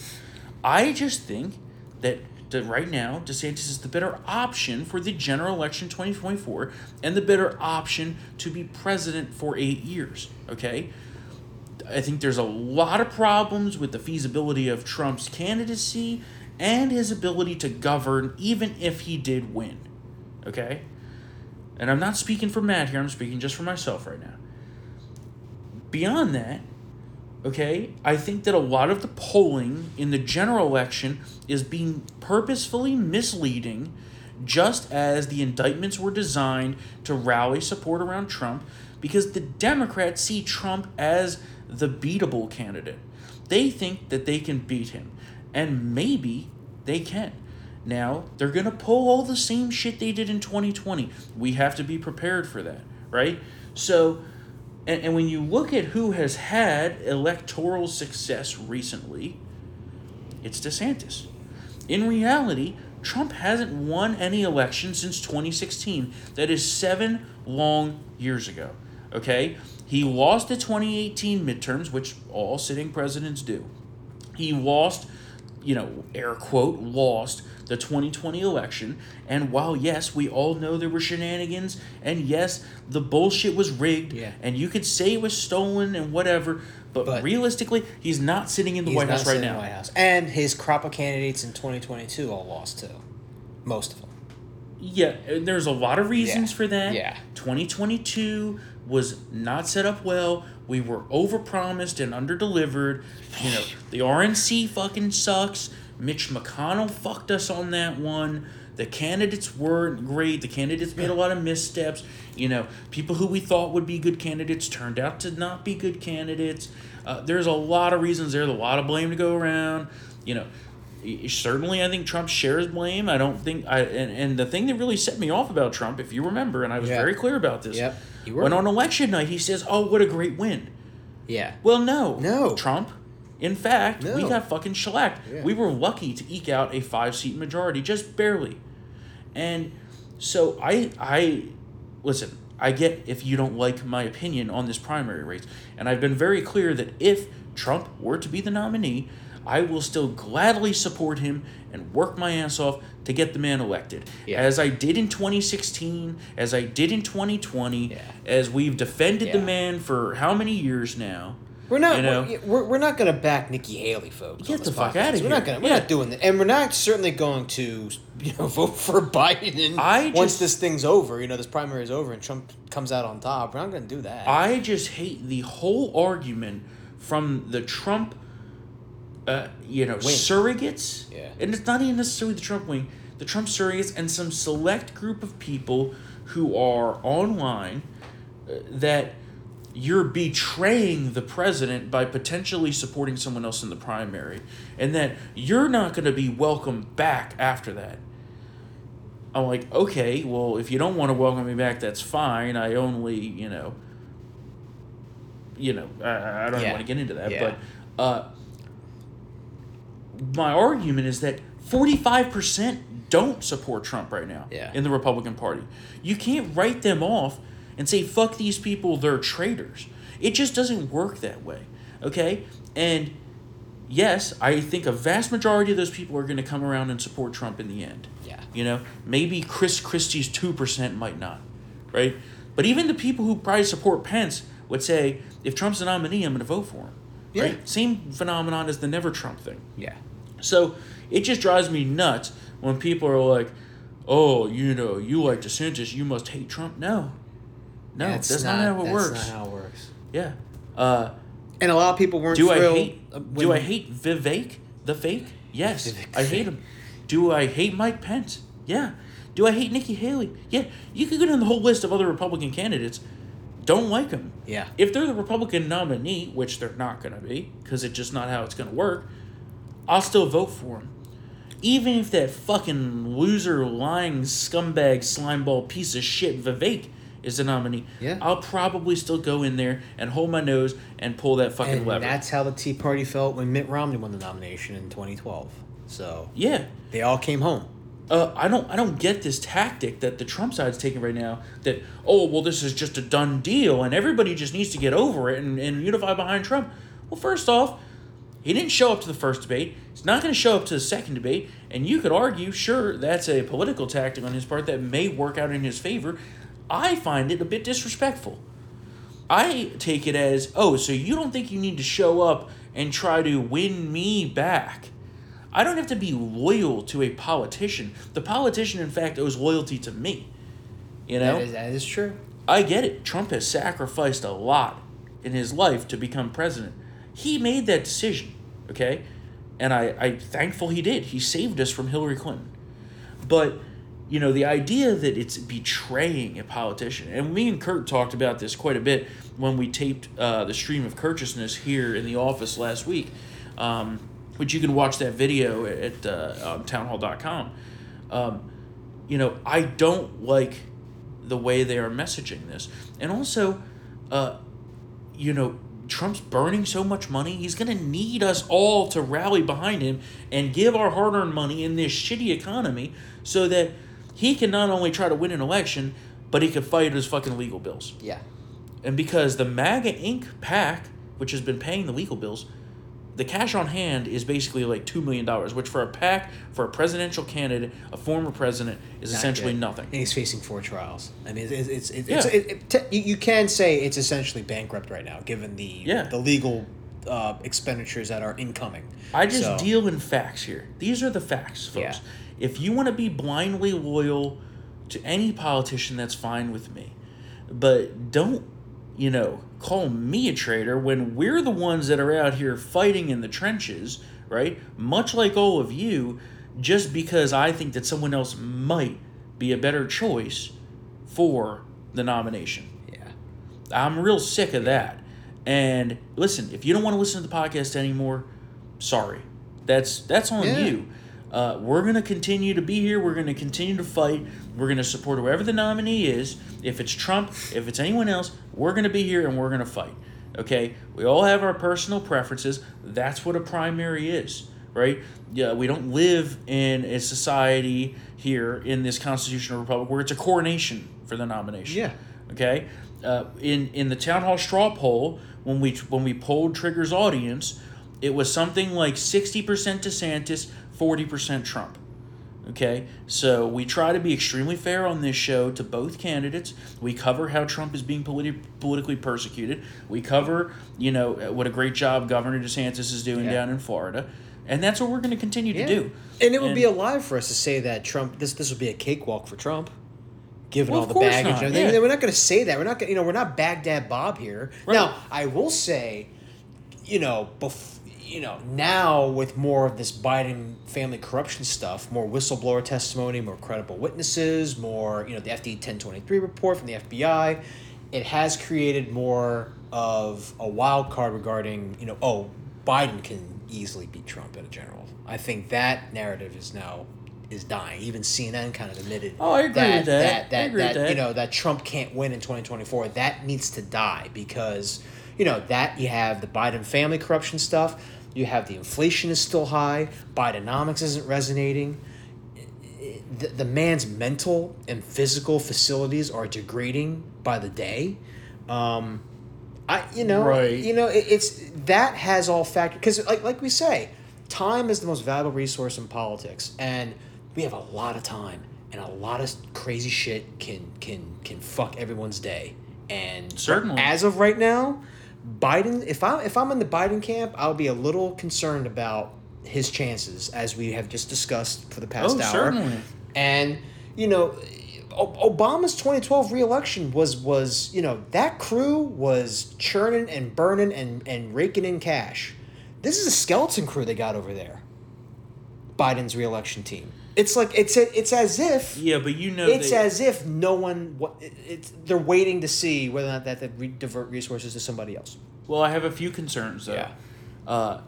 I just think that, that right now, DeSantis is the better option for the general election 2024 and the better option to be president for eight years. Okay? I think there's a lot of problems with the feasibility of Trump's candidacy and his ability to govern, even if he did win. Okay? And I'm not speaking for Matt here, I'm speaking just for myself right now. Beyond that, okay, I think that a lot of the polling in the general election is being purposefully misleading, just as the indictments were designed to rally support around Trump, because the Democrats see Trump as the beatable candidate. They think that they can beat him, and maybe they can. Now, they're going to pull all the same shit they did in 2020. We have to be prepared for that, right? So, and, and when you look at who has had electoral success recently, it's DeSantis. In reality, Trump hasn't won any election since 2016. That is seven long years ago. Okay? He lost the 2018 midterms, which all sitting presidents do. He lost, you know, air quote, lost the 2020 election. And while, yes, we all know there were shenanigans, and yes, the bullshit was rigged, Yeah. and you could say it was stolen and whatever, but, But- realistically, he's not sitting in the White House right now. White House. And his crop of candidates in 2022 all lost too. Most of them. Yeah, uh, there's a lot of reasons Yeah. for that. Yeah. 2022 was not set up well. We were overpromised and underdelivered. You know, the RNC fucking sucks. Mitch McConnell fucked us on that one. The candidates weren't great. The candidates made a lot of missteps. You know, people who we thought would be good candidates turned out to not be good candidates. Uh, there's a lot of reasons. There's a lot of blame to go around. You know, certainly I think Trump shares blame. I don't think I and, and the thing that really set me off about Trump, if you remember, and I was Yeah. very clear about this. Yep, you were. When on election night he says, "Oh, what a great win." Yeah. Well, no, No. Trump. In fact, we got fucking shellacked. Yeah. We were lucky to eke out a five seat majority, just barely. And so I I listen, I get if you don't like my opinion on this primary race. And I've been very clear that if Trump were to be the nominee, I will still gladly support him and work my ass off to get the man elected. Yeah. As I did in 2016, as I did in 2020, Yeah. as we've defended the man for how many years now. We're not. You know? we're, we're, not going to back Nikki Haley, folks. Get the fuck podcast. outta We're not going. We're Yeah. not doing that, and we're not certainly going to [laughs] you know vote for Biden. I once this thing's over, you know, this primary is over, and Trump comes out on top. We're not going to do that. I just hate the whole argument from the Trump, uh, you know, surrogates. Yeah. And it's not even necessarily the Trump wing, the Trump surrogates and some select group of people who are online uh, that you're betraying the president by potentially supporting someone else in the primary and that you're not going to be welcome back after that. I'm like, okay, well, if you don't want to welcome me back, that's fine. I only, you know, you know, I, I don't Yeah. want to get into that, Yeah. but uh, my argument is that 45% don't support Trump right now Yeah. in the Republican Party. You can't write them off and say, fuck these people, they're traitors. It just doesn't work that way, okay? And yes, I think a vast majority of those people are going to come around and support Trump in the end. Yeah. You know, maybe Chris Christie's 2% might not, right? But even the people who probably support Pence would say, if Trump's a nominee, I'm going to vote for him. Yeah. Right? Same phenomenon as the never Trump thing. yeah. So it just drives me nuts when people are like, oh, you know, you like DeSantis, you must hate Trump. No. No, that's, not, how it that's works. not how it works. yeah. Uh, And a lot of people weren't do I hate do I hate Vivek the fake? Yes. Vivek I hate him. Do I hate Mike Pence? Yeah. Do I hate Nikki Haley? Yeah. You could go down the whole list of other Republican candidates. Don't like them. Yeah. If they're the Republican nominee, which they're not going to be, because it's just not how it's going to work, I'll still vote for him. Even if that fucking loser, lying, scumbag, slimeball piece of shit Vivek is the nominee, Yeah. I'll probably still go in there and hold my nose and pull that fucking And lever. that's how the Tea Party felt when Mitt Romney won the nomination in 2012. So yeah. they all came home. Uh, I don't I don't get this tactic that the Trump side's taking right now that oh well this is just a done deal and everybody just needs to get over it and, and unify behind Trump. Well first off, he didn't show up to the first debate. He's not going to show up to the second debate, and you could argue, sure, that's a political tactic on his part that may work out in his favor. I find it a bit disrespectful. I take it as, oh, so you don't think you need to show up and try to win me back. I don't have to be loyal to a politician. The politician, in fact, owes loyalty to me. You know? That is, that is true. I get it. Trump has sacrificed a lot in his life to become president. He made that decision, okay? And I, I'm thankful he did. He saved us from Hillary Clinton. But, you know, the idea that it's betraying a politician, and me and Kurt talked about this quite a bit when we taped uh, the stream of courteousness here in the office last week, um, which you can watch that video at uh, on townhall.com. Um, you know, I don't like the way they are messaging this. And also, uh, you know, Trump's burning so much money, he's going to need us all to rally behind him and give our hard earned money in this shitty economy so that he can not only try to win an election, but he can fight his fucking legal bills. Yeah. And because the MAGA Inc. PAC, which has been paying the legal bills, the cash on hand is basically like $2 million, which for a PAC for a presidential candidate, a former president, is Not essentially good. nothing. And he's facing four trials. I mean, it's it's it's, Yeah. it's it, it, you can say it's essentially bankrupt right now, given the Yeah. the legal uh, expenditures that are incoming. I just So- deal in facts here. These are the facts, folks. Yeah. If you want to be blindly loyal to any politician, that's fine with me. But don't, you know, call me a traitor when we're the ones that are out here fighting in the trenches, right? Much like all of you, just because I think that someone else might be a better choice for the nomination. Yeah. I'm real sick of that. And listen, if you don't want to listen to the podcast anymore, sorry. That's that's on Yeah. you. Uh, we're gonna continue to be here. We're gonna continue to fight. We're gonna support whoever the nominee is. If it's Trump, if it's anyone else, we're gonna be here and we're gonna fight. Okay, we all have our personal preferences. That's what a primary is, right? Yeah, we don't live in a society here in this constitutional republic where it's a coronation for the nomination. Yeah. Okay. Uh, in in the town hall straw poll, when we when we polled Trigger's audience, it was something like sixty percent DeSantis, forty percent Trump. Okay, so we try to be extremely fair on this show to both candidates. We cover how Trump is being politi- politically persecuted. We cover, you know, what a great job Governor DeSantis is doing Yeah. down in Florida, and that's what we're going to continue to do. And it would be a lie for us to say that Trump this this would be a cakewalk for Trump. Given Well, all the baggage not, and everything. yeah. We're not gonna say that. We're not gonna you know, we're not Baghdad Bob here. Right. Now, I will say, you know, bef- you know, now with more of this Biden family corruption stuff, more whistleblower testimony, more credible witnesses, more, you know, the FD 1023 report from the FBI, it has created more of a wild card regarding, you know, oh, Biden can easily beat Trump in a general. I think that narrative is now is dying. Even CNN kind of admitted Oh, I agree that, with that. that, that, that, that. you know that Trump can't win in 2024. That needs to die because you know that you have the Biden family corruption stuff. You have the inflation is still high. Bidenomics isn't resonating. The, the man's mental and physical facilities are degrading by the day. Um, I you know Right. you know it, it's that has all factored because like like we say, time is the most valuable resource in politics, and we have a lot of time, and a lot of crazy shit can can can fuck everyone's day. And Certainly. as of right now, Biden. If I'm if I'm in the Biden camp, I'll be a little concerned about his chances, as we have just discussed for the past Oh, hour. certainly. And you know, Obama's 2012 reelection was was you know that crew was churning and burning and and raking in cash. This is a skeleton crew they got over there. Biden's reelection team. It's like it's it's as if Yeah, but you know, it's they- as if no one what it's they're waiting to see whether or not that they re- divert resources to somebody else. Well, I have a few concerns though. Yeah. Uh,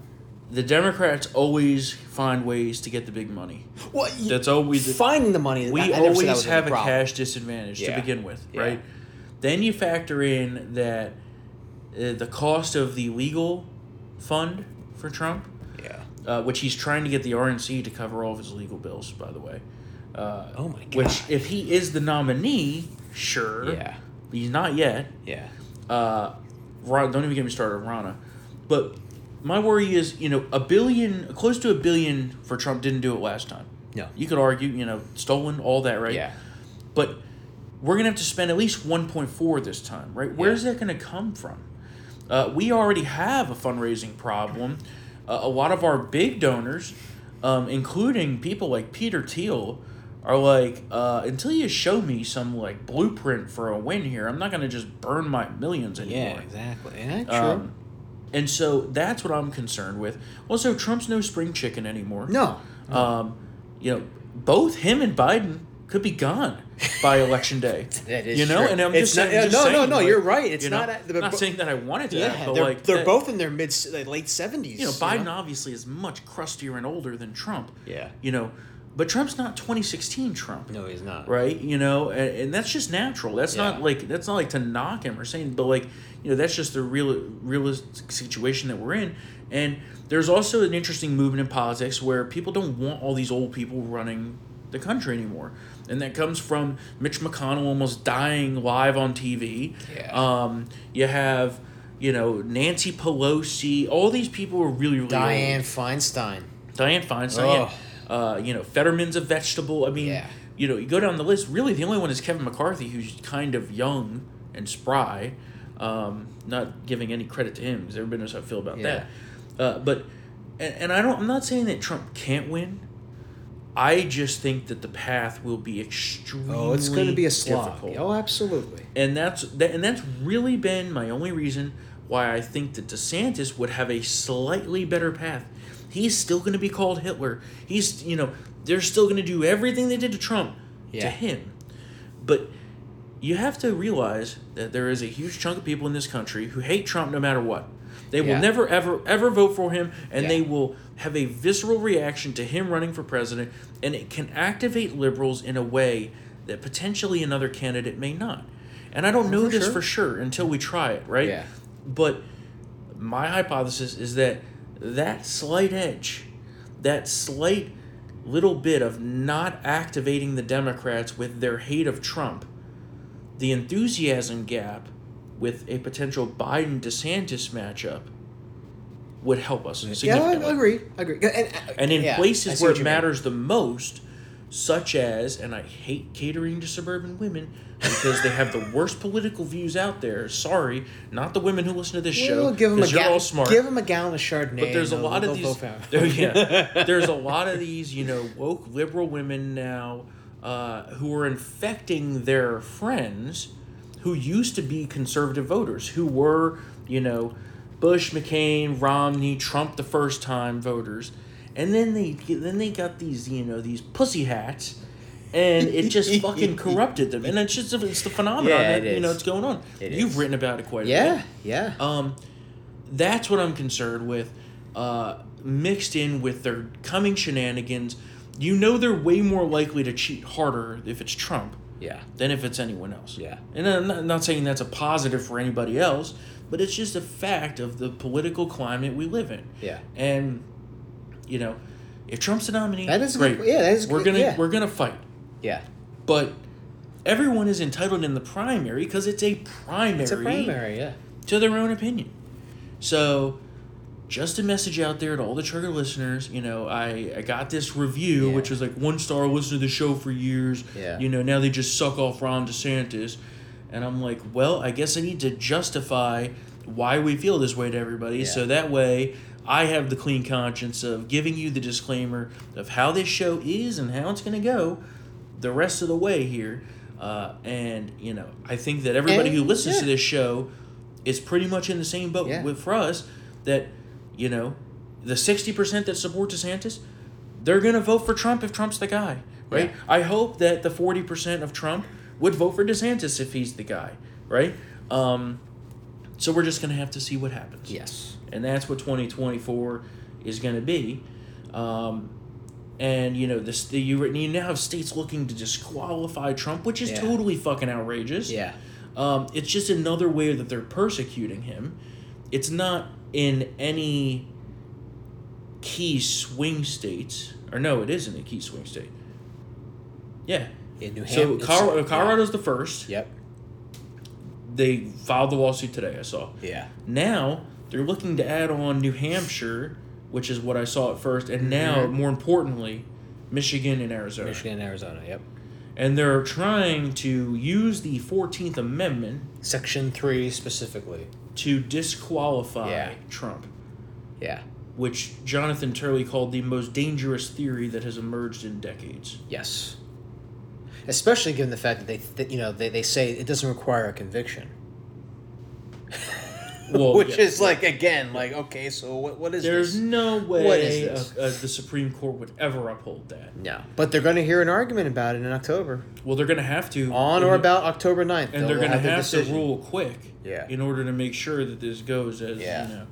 the Democrats always find ways to get the big money. Well, That's always finding the money. We I- I never said that always have a problem. cash disadvantage Yeah. to begin with, Yeah. right? Then you factor in that uh, the cost of the legal fund for Trump. Uh, which he's trying to get the RNC to cover all of his legal bills, by the way. Uh, Oh my god. Which, if he is the nominee, sure. Yeah. He's not yet. Yeah. Uh, Ron, don't even get me started on Ronna. But my worry is, you know, a billion, close to a billion for Trump didn't do it last time. No. You could argue, you know, stolen, all that, right? Yeah. But we're gonna have to spend at least 1.4 this time, right? Where's that gonna come from? Uh, we already have a fundraising problem. Uh, a lot of our big donors, um, including people like Peter Thiel, are like, uh, until you show me some like blueprint for a win here, I'm not gonna just burn my millions anymore. Yeah. Exactly. Yeah. True. Um, and so that's what I'm concerned with. Also, Trump's no spring chicken anymore. no. Um, you know, both him and Biden could be gone by election day. [laughs] That is you know, true. and I'm It's just not- saying, yeah, just no, no, saying, no, like, you're right. It's you know, not they're not bo- saying that I wanted to, Yeah. happen, but They're like they're that- both in their mid like, late seventies. You know, Biden obviously is much crustier and older than Trump. Yeah. You know, but Trump's not 2016 Trump. No, he's not. Right, you know, and, and that's just natural. That's Yeah. not like that's not like to knock him or saying, but like you know, that's just the real realistic situation that we're in. And there's also an interesting movement in politics where people don't want all these old people running the country anymore, and that comes from Mitch McConnell almost dying live on TV. Yeah. Um, you have. You know Nancy Pelosi. All these people are really, really Diane old. Feinstein. Diane Feinstein. Yeah. Uh, you know, Fetterman's a vegetable. I mean, Yeah. you know, you go down the list. Really, the only one is Kevin McCarthy, who's kind of young and spry. Um, not giving any credit to him because everybody knows how I feel about Yeah. that. Uh, but and, and I don't. I'm not saying that Trump can't win. I just think that the path will be extremely. Oh, it's going to be a slog. difficult Oh, absolutely. and that's that, and that's really been my only reason why I think that DeSantis would have a slightly better path. He's still going to be called Hitler. He's you know they're still going to do everything they did to Trump to him, but you have to realize that there is a huge chunk of people in this country who hate Trump no matter what. They will Yeah. never ever ever vote for him, and Yeah. they will have a visceral reaction to him running for president, and it can activate liberals in a way that potentially another candidate may not. And I don't oh, know for this sure. for sure until we try it, right? Yeah. But my hypothesis is that that slight edge, that slight little bit of not activating the Democrats with their hate of Trump, the enthusiasm gap with a potential Biden DeSantis matchup would help us Yeah, I agree. I agree. And, uh, And in yeah, places where it you mean. matters the most, such as, and I hate catering to suburban women because they have the worst political views out there. Sorry, not the women who listen to this show. Give them a 'cause you're all gallon. smart. Give them a gallon of Chardonnay. But there's a lot of these. [laughs] there- yeah, [laughs] there's a lot of these, you know, woke liberal women now uh, who are infecting their friends, who used to be conservative voters, who were, you know, Bush, McCain, Romney, Trump the first time voters, and then they then they got these, you know, these pussy hats. And it just [laughs] fucking corrupted them, and it's just it's the phenomenon Yeah, that you know it's going on. It You've is. written about it quite a bit. Yeah, yeah. Um, that's what I'm concerned with. Uh, mixed in with their coming shenanigans, you know they're way more likely to cheat harder if it's Trump yeah. than if it's anyone else. Yeah. And I'm not, not saying that's a positive for anybody else, but it's just a fact of the political climate we live in. Yeah. And, you know, if Trump's the nominee, That is great. good- yeah, that is we're gonna yeah. we're gonna fight, Yeah. but everyone is entitled in the primary because it's a primary It's a primary, yeah. to their own opinion. So, just a message out there to all the trigger listeners. You know, I, I got this review, Yeah. which was like one star, listened to the show for years. Yeah. You know, now they just suck off Ron DeSantis. And I'm like, well, I guess I need to justify why we feel this way to everybody. Yeah. So that way I have the clean conscience of giving you the disclaimer of how this show is and how it's going to go the rest of the way here. Uh, and, you know, I think that everybody And- who listens to this show is pretty much in the same boat Yeah. with for us that, you know, the 60% that support DeSantis, they're going to vote for Trump if Trump's the guy, right? Yeah. I hope that the 40% of Trump would vote for DeSantis if he's the guy, right? Um, so we're just going to have to see what happens Yes. and that's what 2024 is going to be. Um, and you know this, the, you, you now have states looking to disqualify Trump, which is Yeah. totally fucking outrageous. Yeah. Um, it's just another way that they're persecuting him. It's not in any key swing states, or no, it isn't a key swing state. Yeah. In New Hampshire. So Hampshire. Col- Colorado's the first. Yep. They filed the lawsuit today. I saw. Yeah. Now they're looking to add on New Hampshire, which is what I saw at first, and now Mhm. more importantly, Michigan and Arizona. Michigan and Arizona. Yep. And they're trying to use the Fourteenth Amendment Section three specifically. To disqualify Yeah. Trump, Yeah. which Jonathan Turley called the most dangerous theory that has emerged in decades. Yes. Especially given the fact that they, that, you know, they, they say it doesn't require a conviction. [laughs] Well, Which yeah, is like again, like okay, so what, what is this There's this? no way What is uh, uh, the Supreme Court would ever uphold that. No, but they're going to hear an argument about it in October, Well, they're going to have to on or about October 9th. and they're going to their have to rule quick. Yeah. In order to make sure that this goes as Yeah. you know.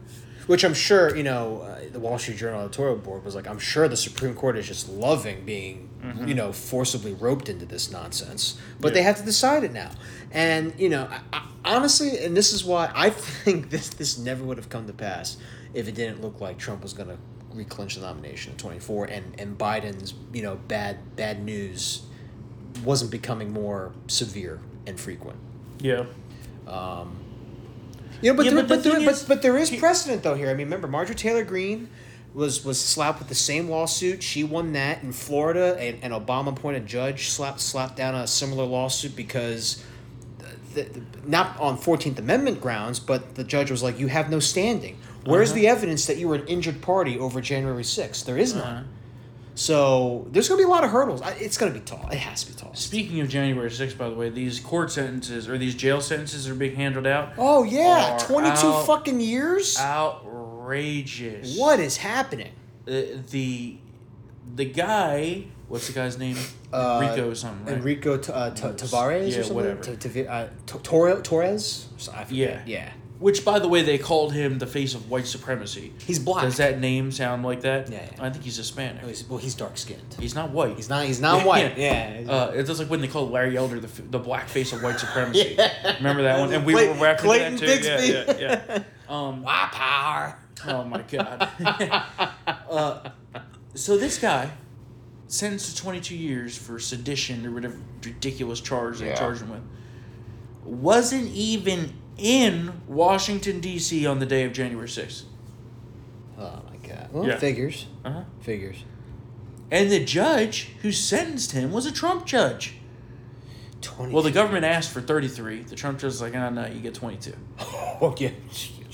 Which I'm sure, you know, uh, the Wall Street Journal editorial board was like, I'm sure the Supreme Court is just loving being, you know, forcibly roped into this nonsense. But Yeah. they have to decide it now. And, you know, I, I, honestly, and this is why I [laughs] think this this never would have come to pass if it didn't look like Trump was going to reclinch the nomination in 24 and, and Biden's, you know, bad bad news wasn't becoming more severe and frequent. Yeah. Um, You know, but Yeah, there, but the but, there, but, but there is precedent though here. I mean, remember Marjorie Taylor Greene was was slapped with the same lawsuit. She won that in Florida, and an Obama appointed judge slapped slapped down a similar lawsuit because. The, the, not on Fourteenth Amendment grounds, but the judge was like, "You have no standing. Where's Uh-huh. the evidence that you were an injured party over January 6th? There is none. Uh-huh. So there's going to be a lot of hurdles. It's going to be tall. It has to be tall. Speaking of January 6th, by the way, these court sentences or these jail sentences are being handled out. Oh yeah, 22 out- fucking years. Outrageous. What is happening? Uh, the the guy, what's the guy's name? Uh, Rico or something, right? Enrico T- uh, T- Tavares Yeah, or something? whatever. T- T- uh, T- Torre- Torres? I. Yeah. Yeah. Which, by the way, they called him the face of white supremacy. He's black. Does that name sound like that? Yeah, yeah. I think he's Hispanic. Oh, he's, well, he's dark skinned. He's not white. He's not. He's not [laughs] white. Yeah. Uh, it's just like when they called Larry Elder the, the black face of white supremacy. [laughs] Remember that one? And we Clay- were rapping Clayton that too. Bigsby. Yeah, yeah, yeah. [laughs] Um, Why power? Oh my god. [laughs] uh, so this guy sentenced to 22 years for sedition or whatever ridiculous charge they Yeah. charged him with. Wasn't even in Washington D.C. on the day of January 6th. Oh my god. Well, Yeah. figures. Uh huh. Figures. And the judge who sentenced him was a Trump judge. 20. Well, the government asked for 33. The Trump judge was like, oh, no, you get 22. [laughs] Oh, yeah.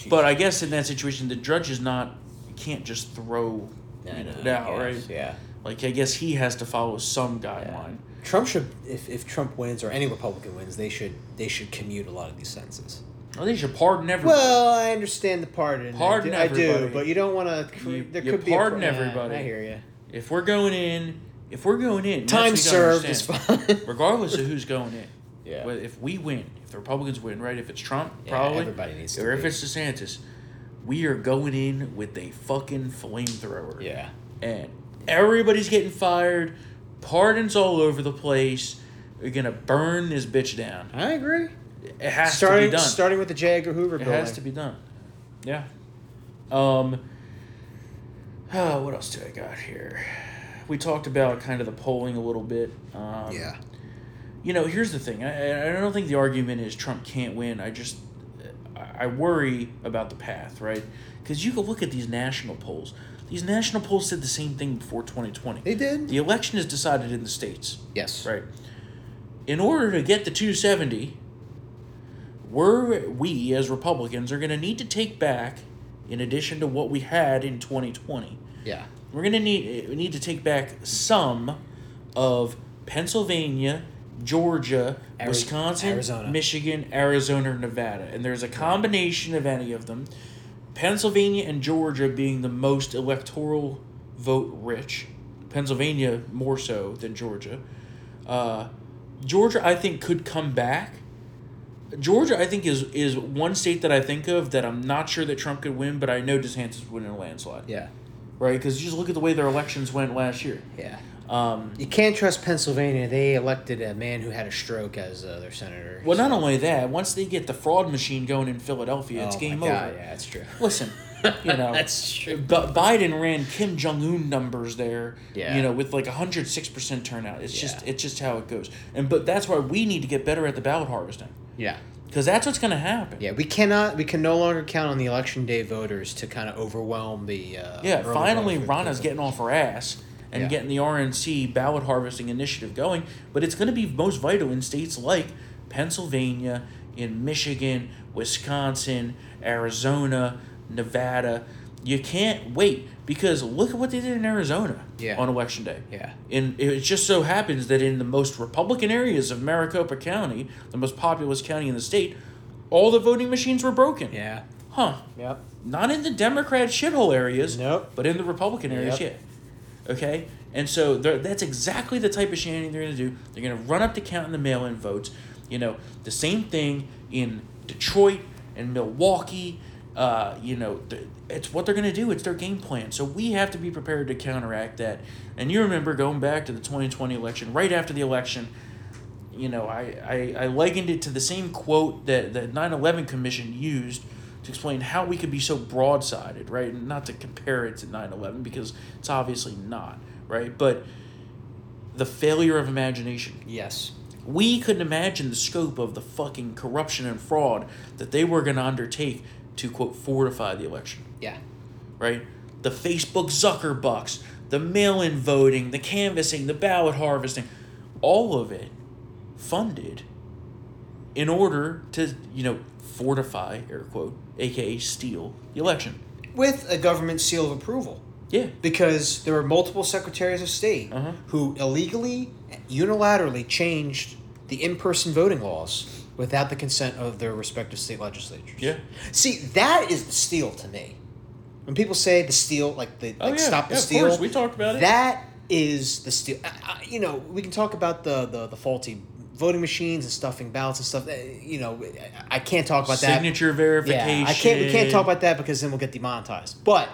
But I guess in that situation, the judge is not, can't just throw it out, right? Yeah. Like, I guess he has to follow some guideline. Trump should, if, if Trump wins or any Republican wins, they should they should commute a lot of these sentences. Well, they should pardon everybody. Well, I understand the pardon. Pardon I do, I do, but you don't want to. You- There you could pardon be a, everybody. I hear you. if we're going in, if we're going in, Time served is fine. [laughs] regardless of who's going in. Yeah. But if we win, if the Republicans win, right? If it's Trump, Yeah, probably, everybody needs to or if be. it's DeSantis, we are going in with a fucking flamethrower. Yeah. And everybody's getting fired. Pardons all over the place. We're gonna burn this bitch down. I agree. It has starting to be done. starting with the J. Edgar Hoover bill. It building. has to be done. Yeah. Um. Oh, what else do I got here? We talked about kind of the polling a little bit. Um, Yeah. You know, here's the thing. I, I don't think the argument is Trump can't win. I just I worry about the path, right? Because you can look at these national polls. These national polls said the same thing before 2020. They did. The election is decided in the states. Yes. Right. In order to get the 270, we're, we as Republicans are going to need to take back, in addition to what we had in 2020, Yeah. we're going to need we need to take back some of Pennsylvania, Georgia, Ari- Wisconsin, Arizona. Michigan, Arizona, Nevada, and there's a combination of any of them. Pennsylvania and Georgia being the most electoral vote rich. Pennsylvania more so than Georgia. Uh, Georgia, I think, could come back. Georgia, I think, is is one state that I think of that I'm not sure that Trump could win, but I know DeSantis would win in a landslide. Yeah. Right? Because you just look at the way their elections went last year. Yeah. Um, You can't trust Pennsylvania. They elected a man who had a stroke as uh, their senator. well, not only that, once they get the fraud machine going in Philadelphia, it's Oh, game my God, over. Yeah, yeah, that's true. Listen, [laughs] you know, That's true. But Biden ran Kim Jong Un numbers there. Yeah. You know, with like hundred six percent turnout. It's just it's just how it goes. And but that's why we need to get better at the ballot harvesting Yeah. because that's what's going to happen. Yeah, we cannot. We can no longer count on the election day voters to kind of overwhelm the. Uh, Yeah, finally, Ronna's getting off her ass and Yeah. getting the RNC ballot harvesting initiative going. But it's going to be most vital in states like Pennsylvania, in Michigan, Wisconsin, Arizona, Nevada. You can't wait because look at what they did in Arizona Yeah. on election day. Yeah. And it just so happens that in the most Republican areas of Maricopa County, the most populous county in the state, all the voting machines were broken. Yeah. Huh. Yep. Not in the Democrat shithole areas, Nope. but in the Republican areas, Yep. yeah. Okay? And so that's exactly the type of shenanigans they're going to do. They're going to run up to counting the mail in votes. You know, the same thing in Detroit and Milwaukee. Uh, you know, it's what they're going to do. It's their game plan. So we have to be prepared to counteract that. And you remember going back to the 2020 election, right after the election, you know, I, I, I likened it to the same quote that the 9 11 Commission used to explain how we could be so broadsided, right? And not to compare it to 9 11 because it's obviously not, right? But the failure of imagination. Yes. We couldn't imagine the scope of the fucking corruption and fraud that they were going to undertake to, quote, fortify the election Yeah. right? The Facebook Zucker bucks, the mail-in voting, the canvassing, the ballot harvesting, all of it funded in order to, you know, fortify, air quote, aka steal the election. With a government seal of approval. Yeah. Because there were multiple secretaries of state Uh-huh. who illegally, unilaterally changed the in person voting laws without the consent of their respective state legislatures. Yeah. See, that is the steal to me. When people say the steal, like the Oh, like yeah. stop the Yeah, of steal, course. We talked about it. That is the steal. I, I, you know, we can talk about the, the the faulty voting machines and stuffing ballots and stuff. Uh, You know, I, can't talk about that. Signature verification. Yeah, I can't. We can't talk about that because then we'll get demonetized. But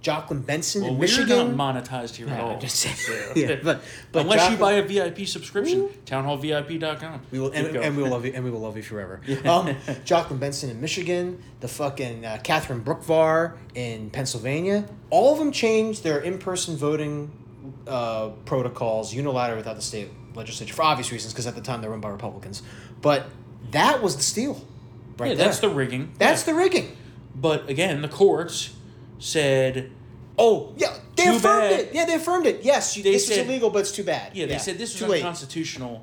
Jocelyn Benson Well, in we're Michigan. not monetized here at all. I'm just saying. So- [laughs] Yeah, but- but unless you buy a VIP subscription, townhallvip.com. we will, and, and we will love you, and we will love you forever. [laughs] Um, Jocelyn Benson in Michigan, the fucking uh, Catherine Boockvar in Pennsylvania. All of them changed their in-person voting uh, protocols unilaterally without the state legislature for obvious reasons, because at the time they were run by Republicans. But that was the steal, right yeah, there. that's the rigging. that's Yeah. the rigging. But again, the courts said Oh yeah, They affirmed bad. it. Yeah, they affirmed it. Yes, you, They this said- was illegal, but it's too bad. Yeah, they said this is too was unconstitutional.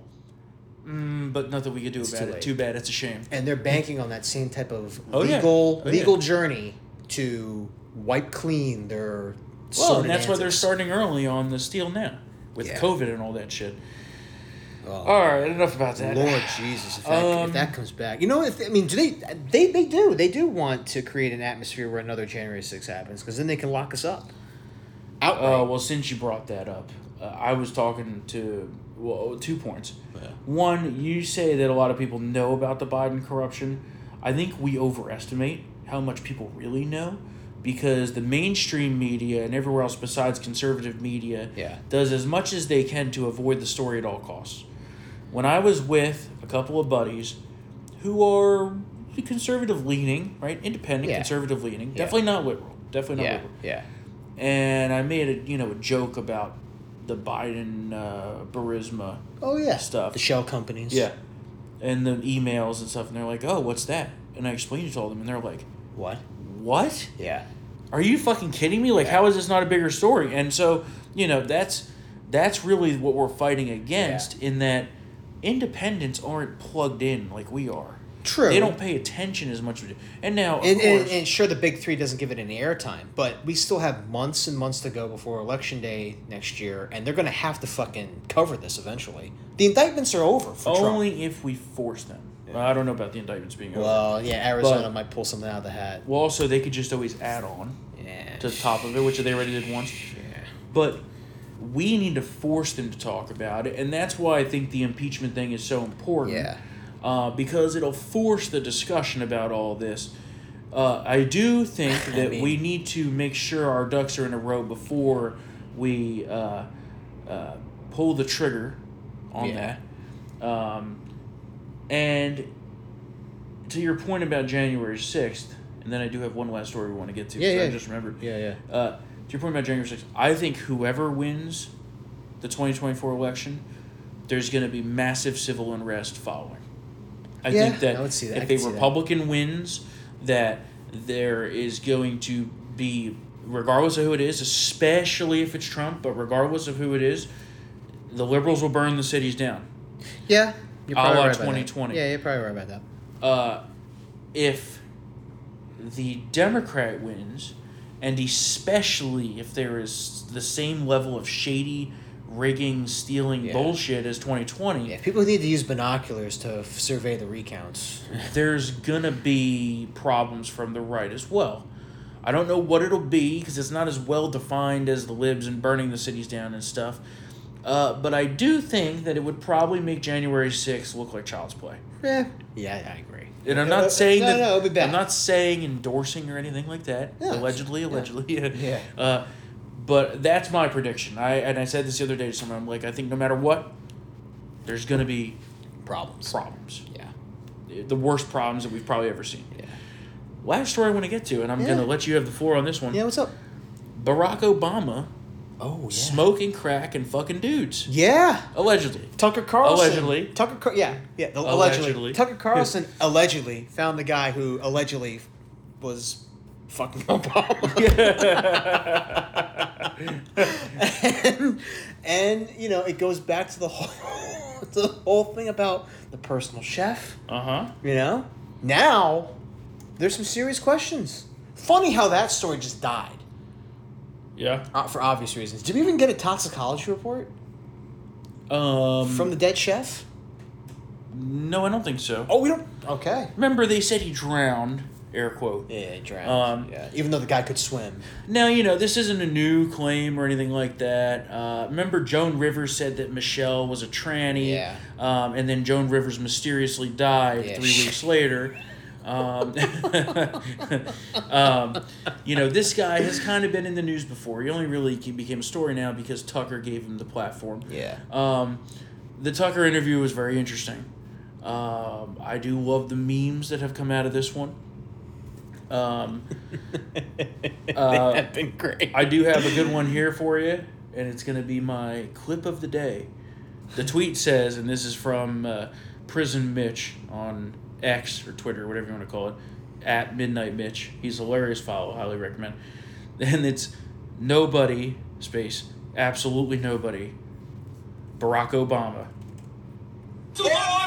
Mm, but nothing we could do It's about too it. late. Too bad. It's a shame. and they're banking on that same type of Oh, yeah. legal Oh, yeah. legal journey to wipe clean their. Well, and that's why they're starting early on the steal now, with Yeah. COVID and all that shit. Oh. All right, enough about that. Lord Jesus, if that, Um, if that comes back, you know, if I mean, do they? They they do. They do want to create an atmosphere where another January 6th happens, because then they can lock us up. Outright. Uh, well, since you brought that up, uh, I was talking to well two points. One, you say that a lot of people know about the Biden corruption. I think we overestimate how much people really know because the mainstream media and everywhere else besides conservative media Yeah. does as much as they can to avoid the story at all costs. When I was with a couple of buddies who are conservative leaning, right? Independent, Yeah. conservative leaning, Yeah. definitely not liberal. Definitely not yeah, liberal yeah. and I made a you know a joke about the Biden uh, Burisma Oh yeah, Stuff. The shell companies. yeah, and the emails and stuff, and they're like, "Oh, what's that?" And I explained it to all them, and they're like, What? "What? Yeah. Are you fucking kidding me? Like, how is this not a bigger story?" And so you know that's that's really what we're fighting against in that independents aren't plugged in like we are. True. They don't pay attention as much. as we do. And now, of And, and, course, and sure, the big three doesn't give it any airtime, but we still have months and months to go before election day next year, and they're going to have to fucking cover this eventually. The indictments are over for Trump. only if we force them. I don't know about the indictments being over. Well, yeah, Arizona But- might pull something out of the hat. Well, also they could just always add on Yeah. to the top of it, which they already did once. Yeah. But we need to force them to talk about it, and that's why I think the impeachment thing is so important. Yeah. Uh, because it'll force the discussion about all this. Uh, I do think [coughs] that mean- we need to make sure our ducks are in a row before we uh, uh, pull the trigger on Yeah. that. Um, and to your point about January 6th, and then I do have one last story we want to get to. Yeah, so I just remembered. Yeah, yeah. To your point about January 6th, I think whoever wins the 2024 election, there's going to be massive civil unrest following. I Yeah, think that I that. If a see that. Republican wins, that there is going to be, regardless of who it is, especially if it's Trump, but regardless of who it is, the liberals will burn the cities down. Yeah. You're A probably la right about that. 2020. Yeah, you're probably right about that. uh, if the Democrat wins, and especially if there is the same level of shady rigging, stealing Yeah. bullshit as 2020, Yeah, people need to use binoculars to f- survey the recounts. [laughs] there's gonna be problems from the right as well. I don't know what it'll be because it's not as well defined as the libs and burning the cities down and stuff. Uh, but I do think that it would probably make January 6th look like child's play. Yeah. Yeah, I agree. And I'm not saying no, that. no, it'll be. I'm not saying endorsing or anything like that. No, allegedly, allegedly. [laughs] Yeah. Uh, but that's my prediction. I and I said this the other day to someone. I'm like, I think no matter what, there's gonna be Problems. problems. Yeah. The worst problems that we've probably ever seen. Yeah. Last story I want to get to, and I'm Yeah. gonna let you have the floor on this one. Yeah, what's up? Barack Obama Oh, yeah. smoking crack and fucking dudes. Yeah. Allegedly. Tucker Carlson. Allegedly. Tucker, Car- yeah, yeah, allegedly. Allegedly. Tucker Carlson [laughs] allegedly found the guy who allegedly was fucking Obama. [laughs] and, and you know, it goes back to the whole, [laughs] to the whole thing about the personal chef. Uh huh. You know, now there's some serious questions. Funny how that story just died Yeah. uh, for obvious reasons. Did we even get a toxicology report Um. from the dead chef? no, I don't think so. Oh, we don't. Okay. Remember, they said he drowned. Air quote. Yeah, he drowned. Um, yeah, even though the guy could swim. Now, you know, this isn't a new claim or anything like that. Uh, remember, Joan Rivers said that Michelle was a tranny. Yeah. Um, and then Joan Rivers mysteriously died Yeah, three weeks later. Um, [laughs] um, you know, this guy has kind of been in the news before. He only really became a story now because Tucker gave him the platform. Yeah. Um, the Tucker interview was very interesting. Um, I do love the memes that have come out of this one. Um, [laughs] uh, They've been great. I do have a good one here for you, and it's going to be my clip of the day. The tweet says, and this is from uh, Prison Mitch on X or Twitter, whatever you want to call it, at Midnight Mitch. He's hilarious follow, highly recommend. [laughs] And it's nobody, space, absolutely nobody, Barack Obama. All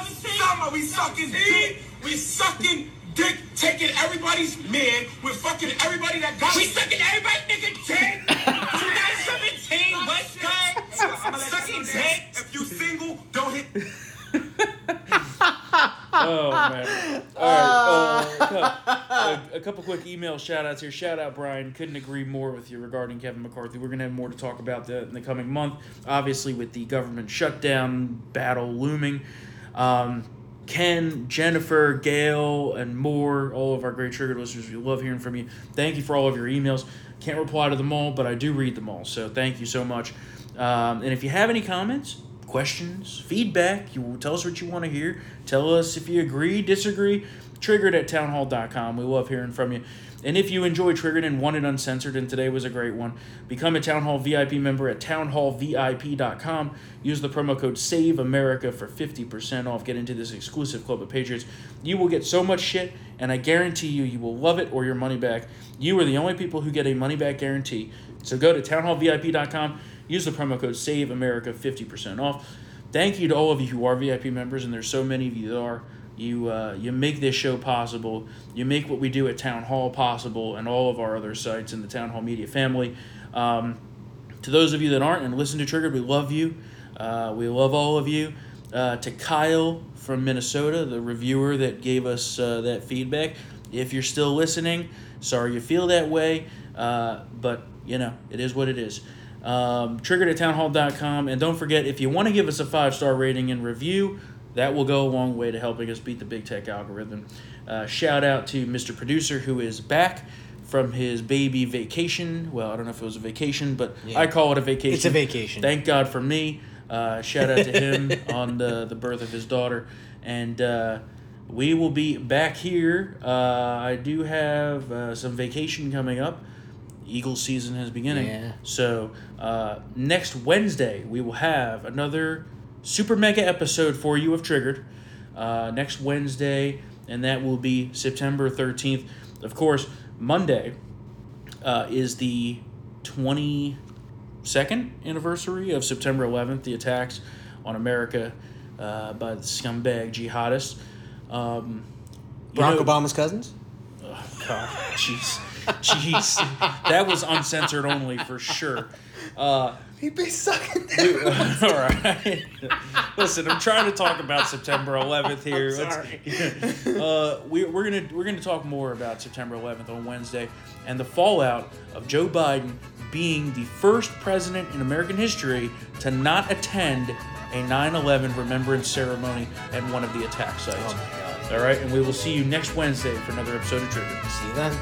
summer we sucking dick. We sucking dick, taking everybody's man. We're fucking everybody that got. We sucking everybody nigga dick. [laughs] 2017, what's good? I'm sucking dick. If you single, don't hit. [laughs] Oh man! [laughs] All right, uh, a, a, a couple quick email shout outs here. Shout out Brian. Couldn't agree more with you regarding Kevin McCarthy. We're gonna have more to talk about that in the coming month. Obviously, with the government shutdown battle looming. Um, Ken, Jennifer, Gail, and more, all of our great triggered listeners, we love hearing from you. Thank you for all of your emails. Can't reply to them all, but I do read them all. So thank you so much. Um, and if you have any comments, questions, feedback, you tell us what you want to hear. Tell us if you agree, disagree. Triggered at townhall.com. We love hearing from you. And if you enjoy Triggered and want it uncensored, and today was a great one, become a Town Hall VIP member at townhallvip.com. Use the promo code SAVEAMERICA for 50% off. Get into this exclusive club of patriots. You will get so much shit, and I guarantee you, you will love it or your money back. You are the only people who get a money back guarantee. So go to townhallvip.com. Use the promo code Save America 50% off. Thank you to all of you who are VIP members, and there's so many of you that are. You uh, you make this show possible. You make what we do at Town Hall possible, and all of our other sites in the Town Hall Media family. Um, to those of you that aren't and listen to Triggered, we love you. Uh, we love all of you. Uh, to Kyle from Minnesota, the reviewer that gave us uh, that feedback. If you're still listening, sorry you feel that way, uh, but you know it is what it is. Um, triggered at townhall.com, and don't forget if you want to give us a five star rating and review, that will go a long way to helping us beat the big tech algorithm. Uh, shout out to Mr. Producer who is back from his baby vacation. Well, I don't know if it was a vacation, but I call it a vacation. It's a vacation. Thank God for me. Uh, shout out to him [laughs] on the, the birth of his daughter. And uh, we will be back here. Uh, I do have uh, some vacation coming up. Eagle season is beginning. Yeah. So uh, next Wednesday, we will have another super mega episode for you of Triggered. Uh, next Wednesday, and that will be September 13th. Of course, Monday uh, is the 22nd anniversary of September 11th, the attacks on America uh, by the scumbag jihadists. Um, you Barack know- Obama's cousins? Oh God, [laughs] jeez, jeez, that was uncensored only for sure. Uh, He'd be sucking [laughs] all right. Listen, I'm trying to talk about September 11th here. Let's- [laughs] uh, we, we're gonna we're gonna talk more about September 11th on Wednesday and the fallout of Joe Biden being the first president in American history to not attend a 9/11 remembrance ceremony at one of the attack sites. Oh my God. All right, and we will see you next Wednesday for another episode of Trigger. See you then.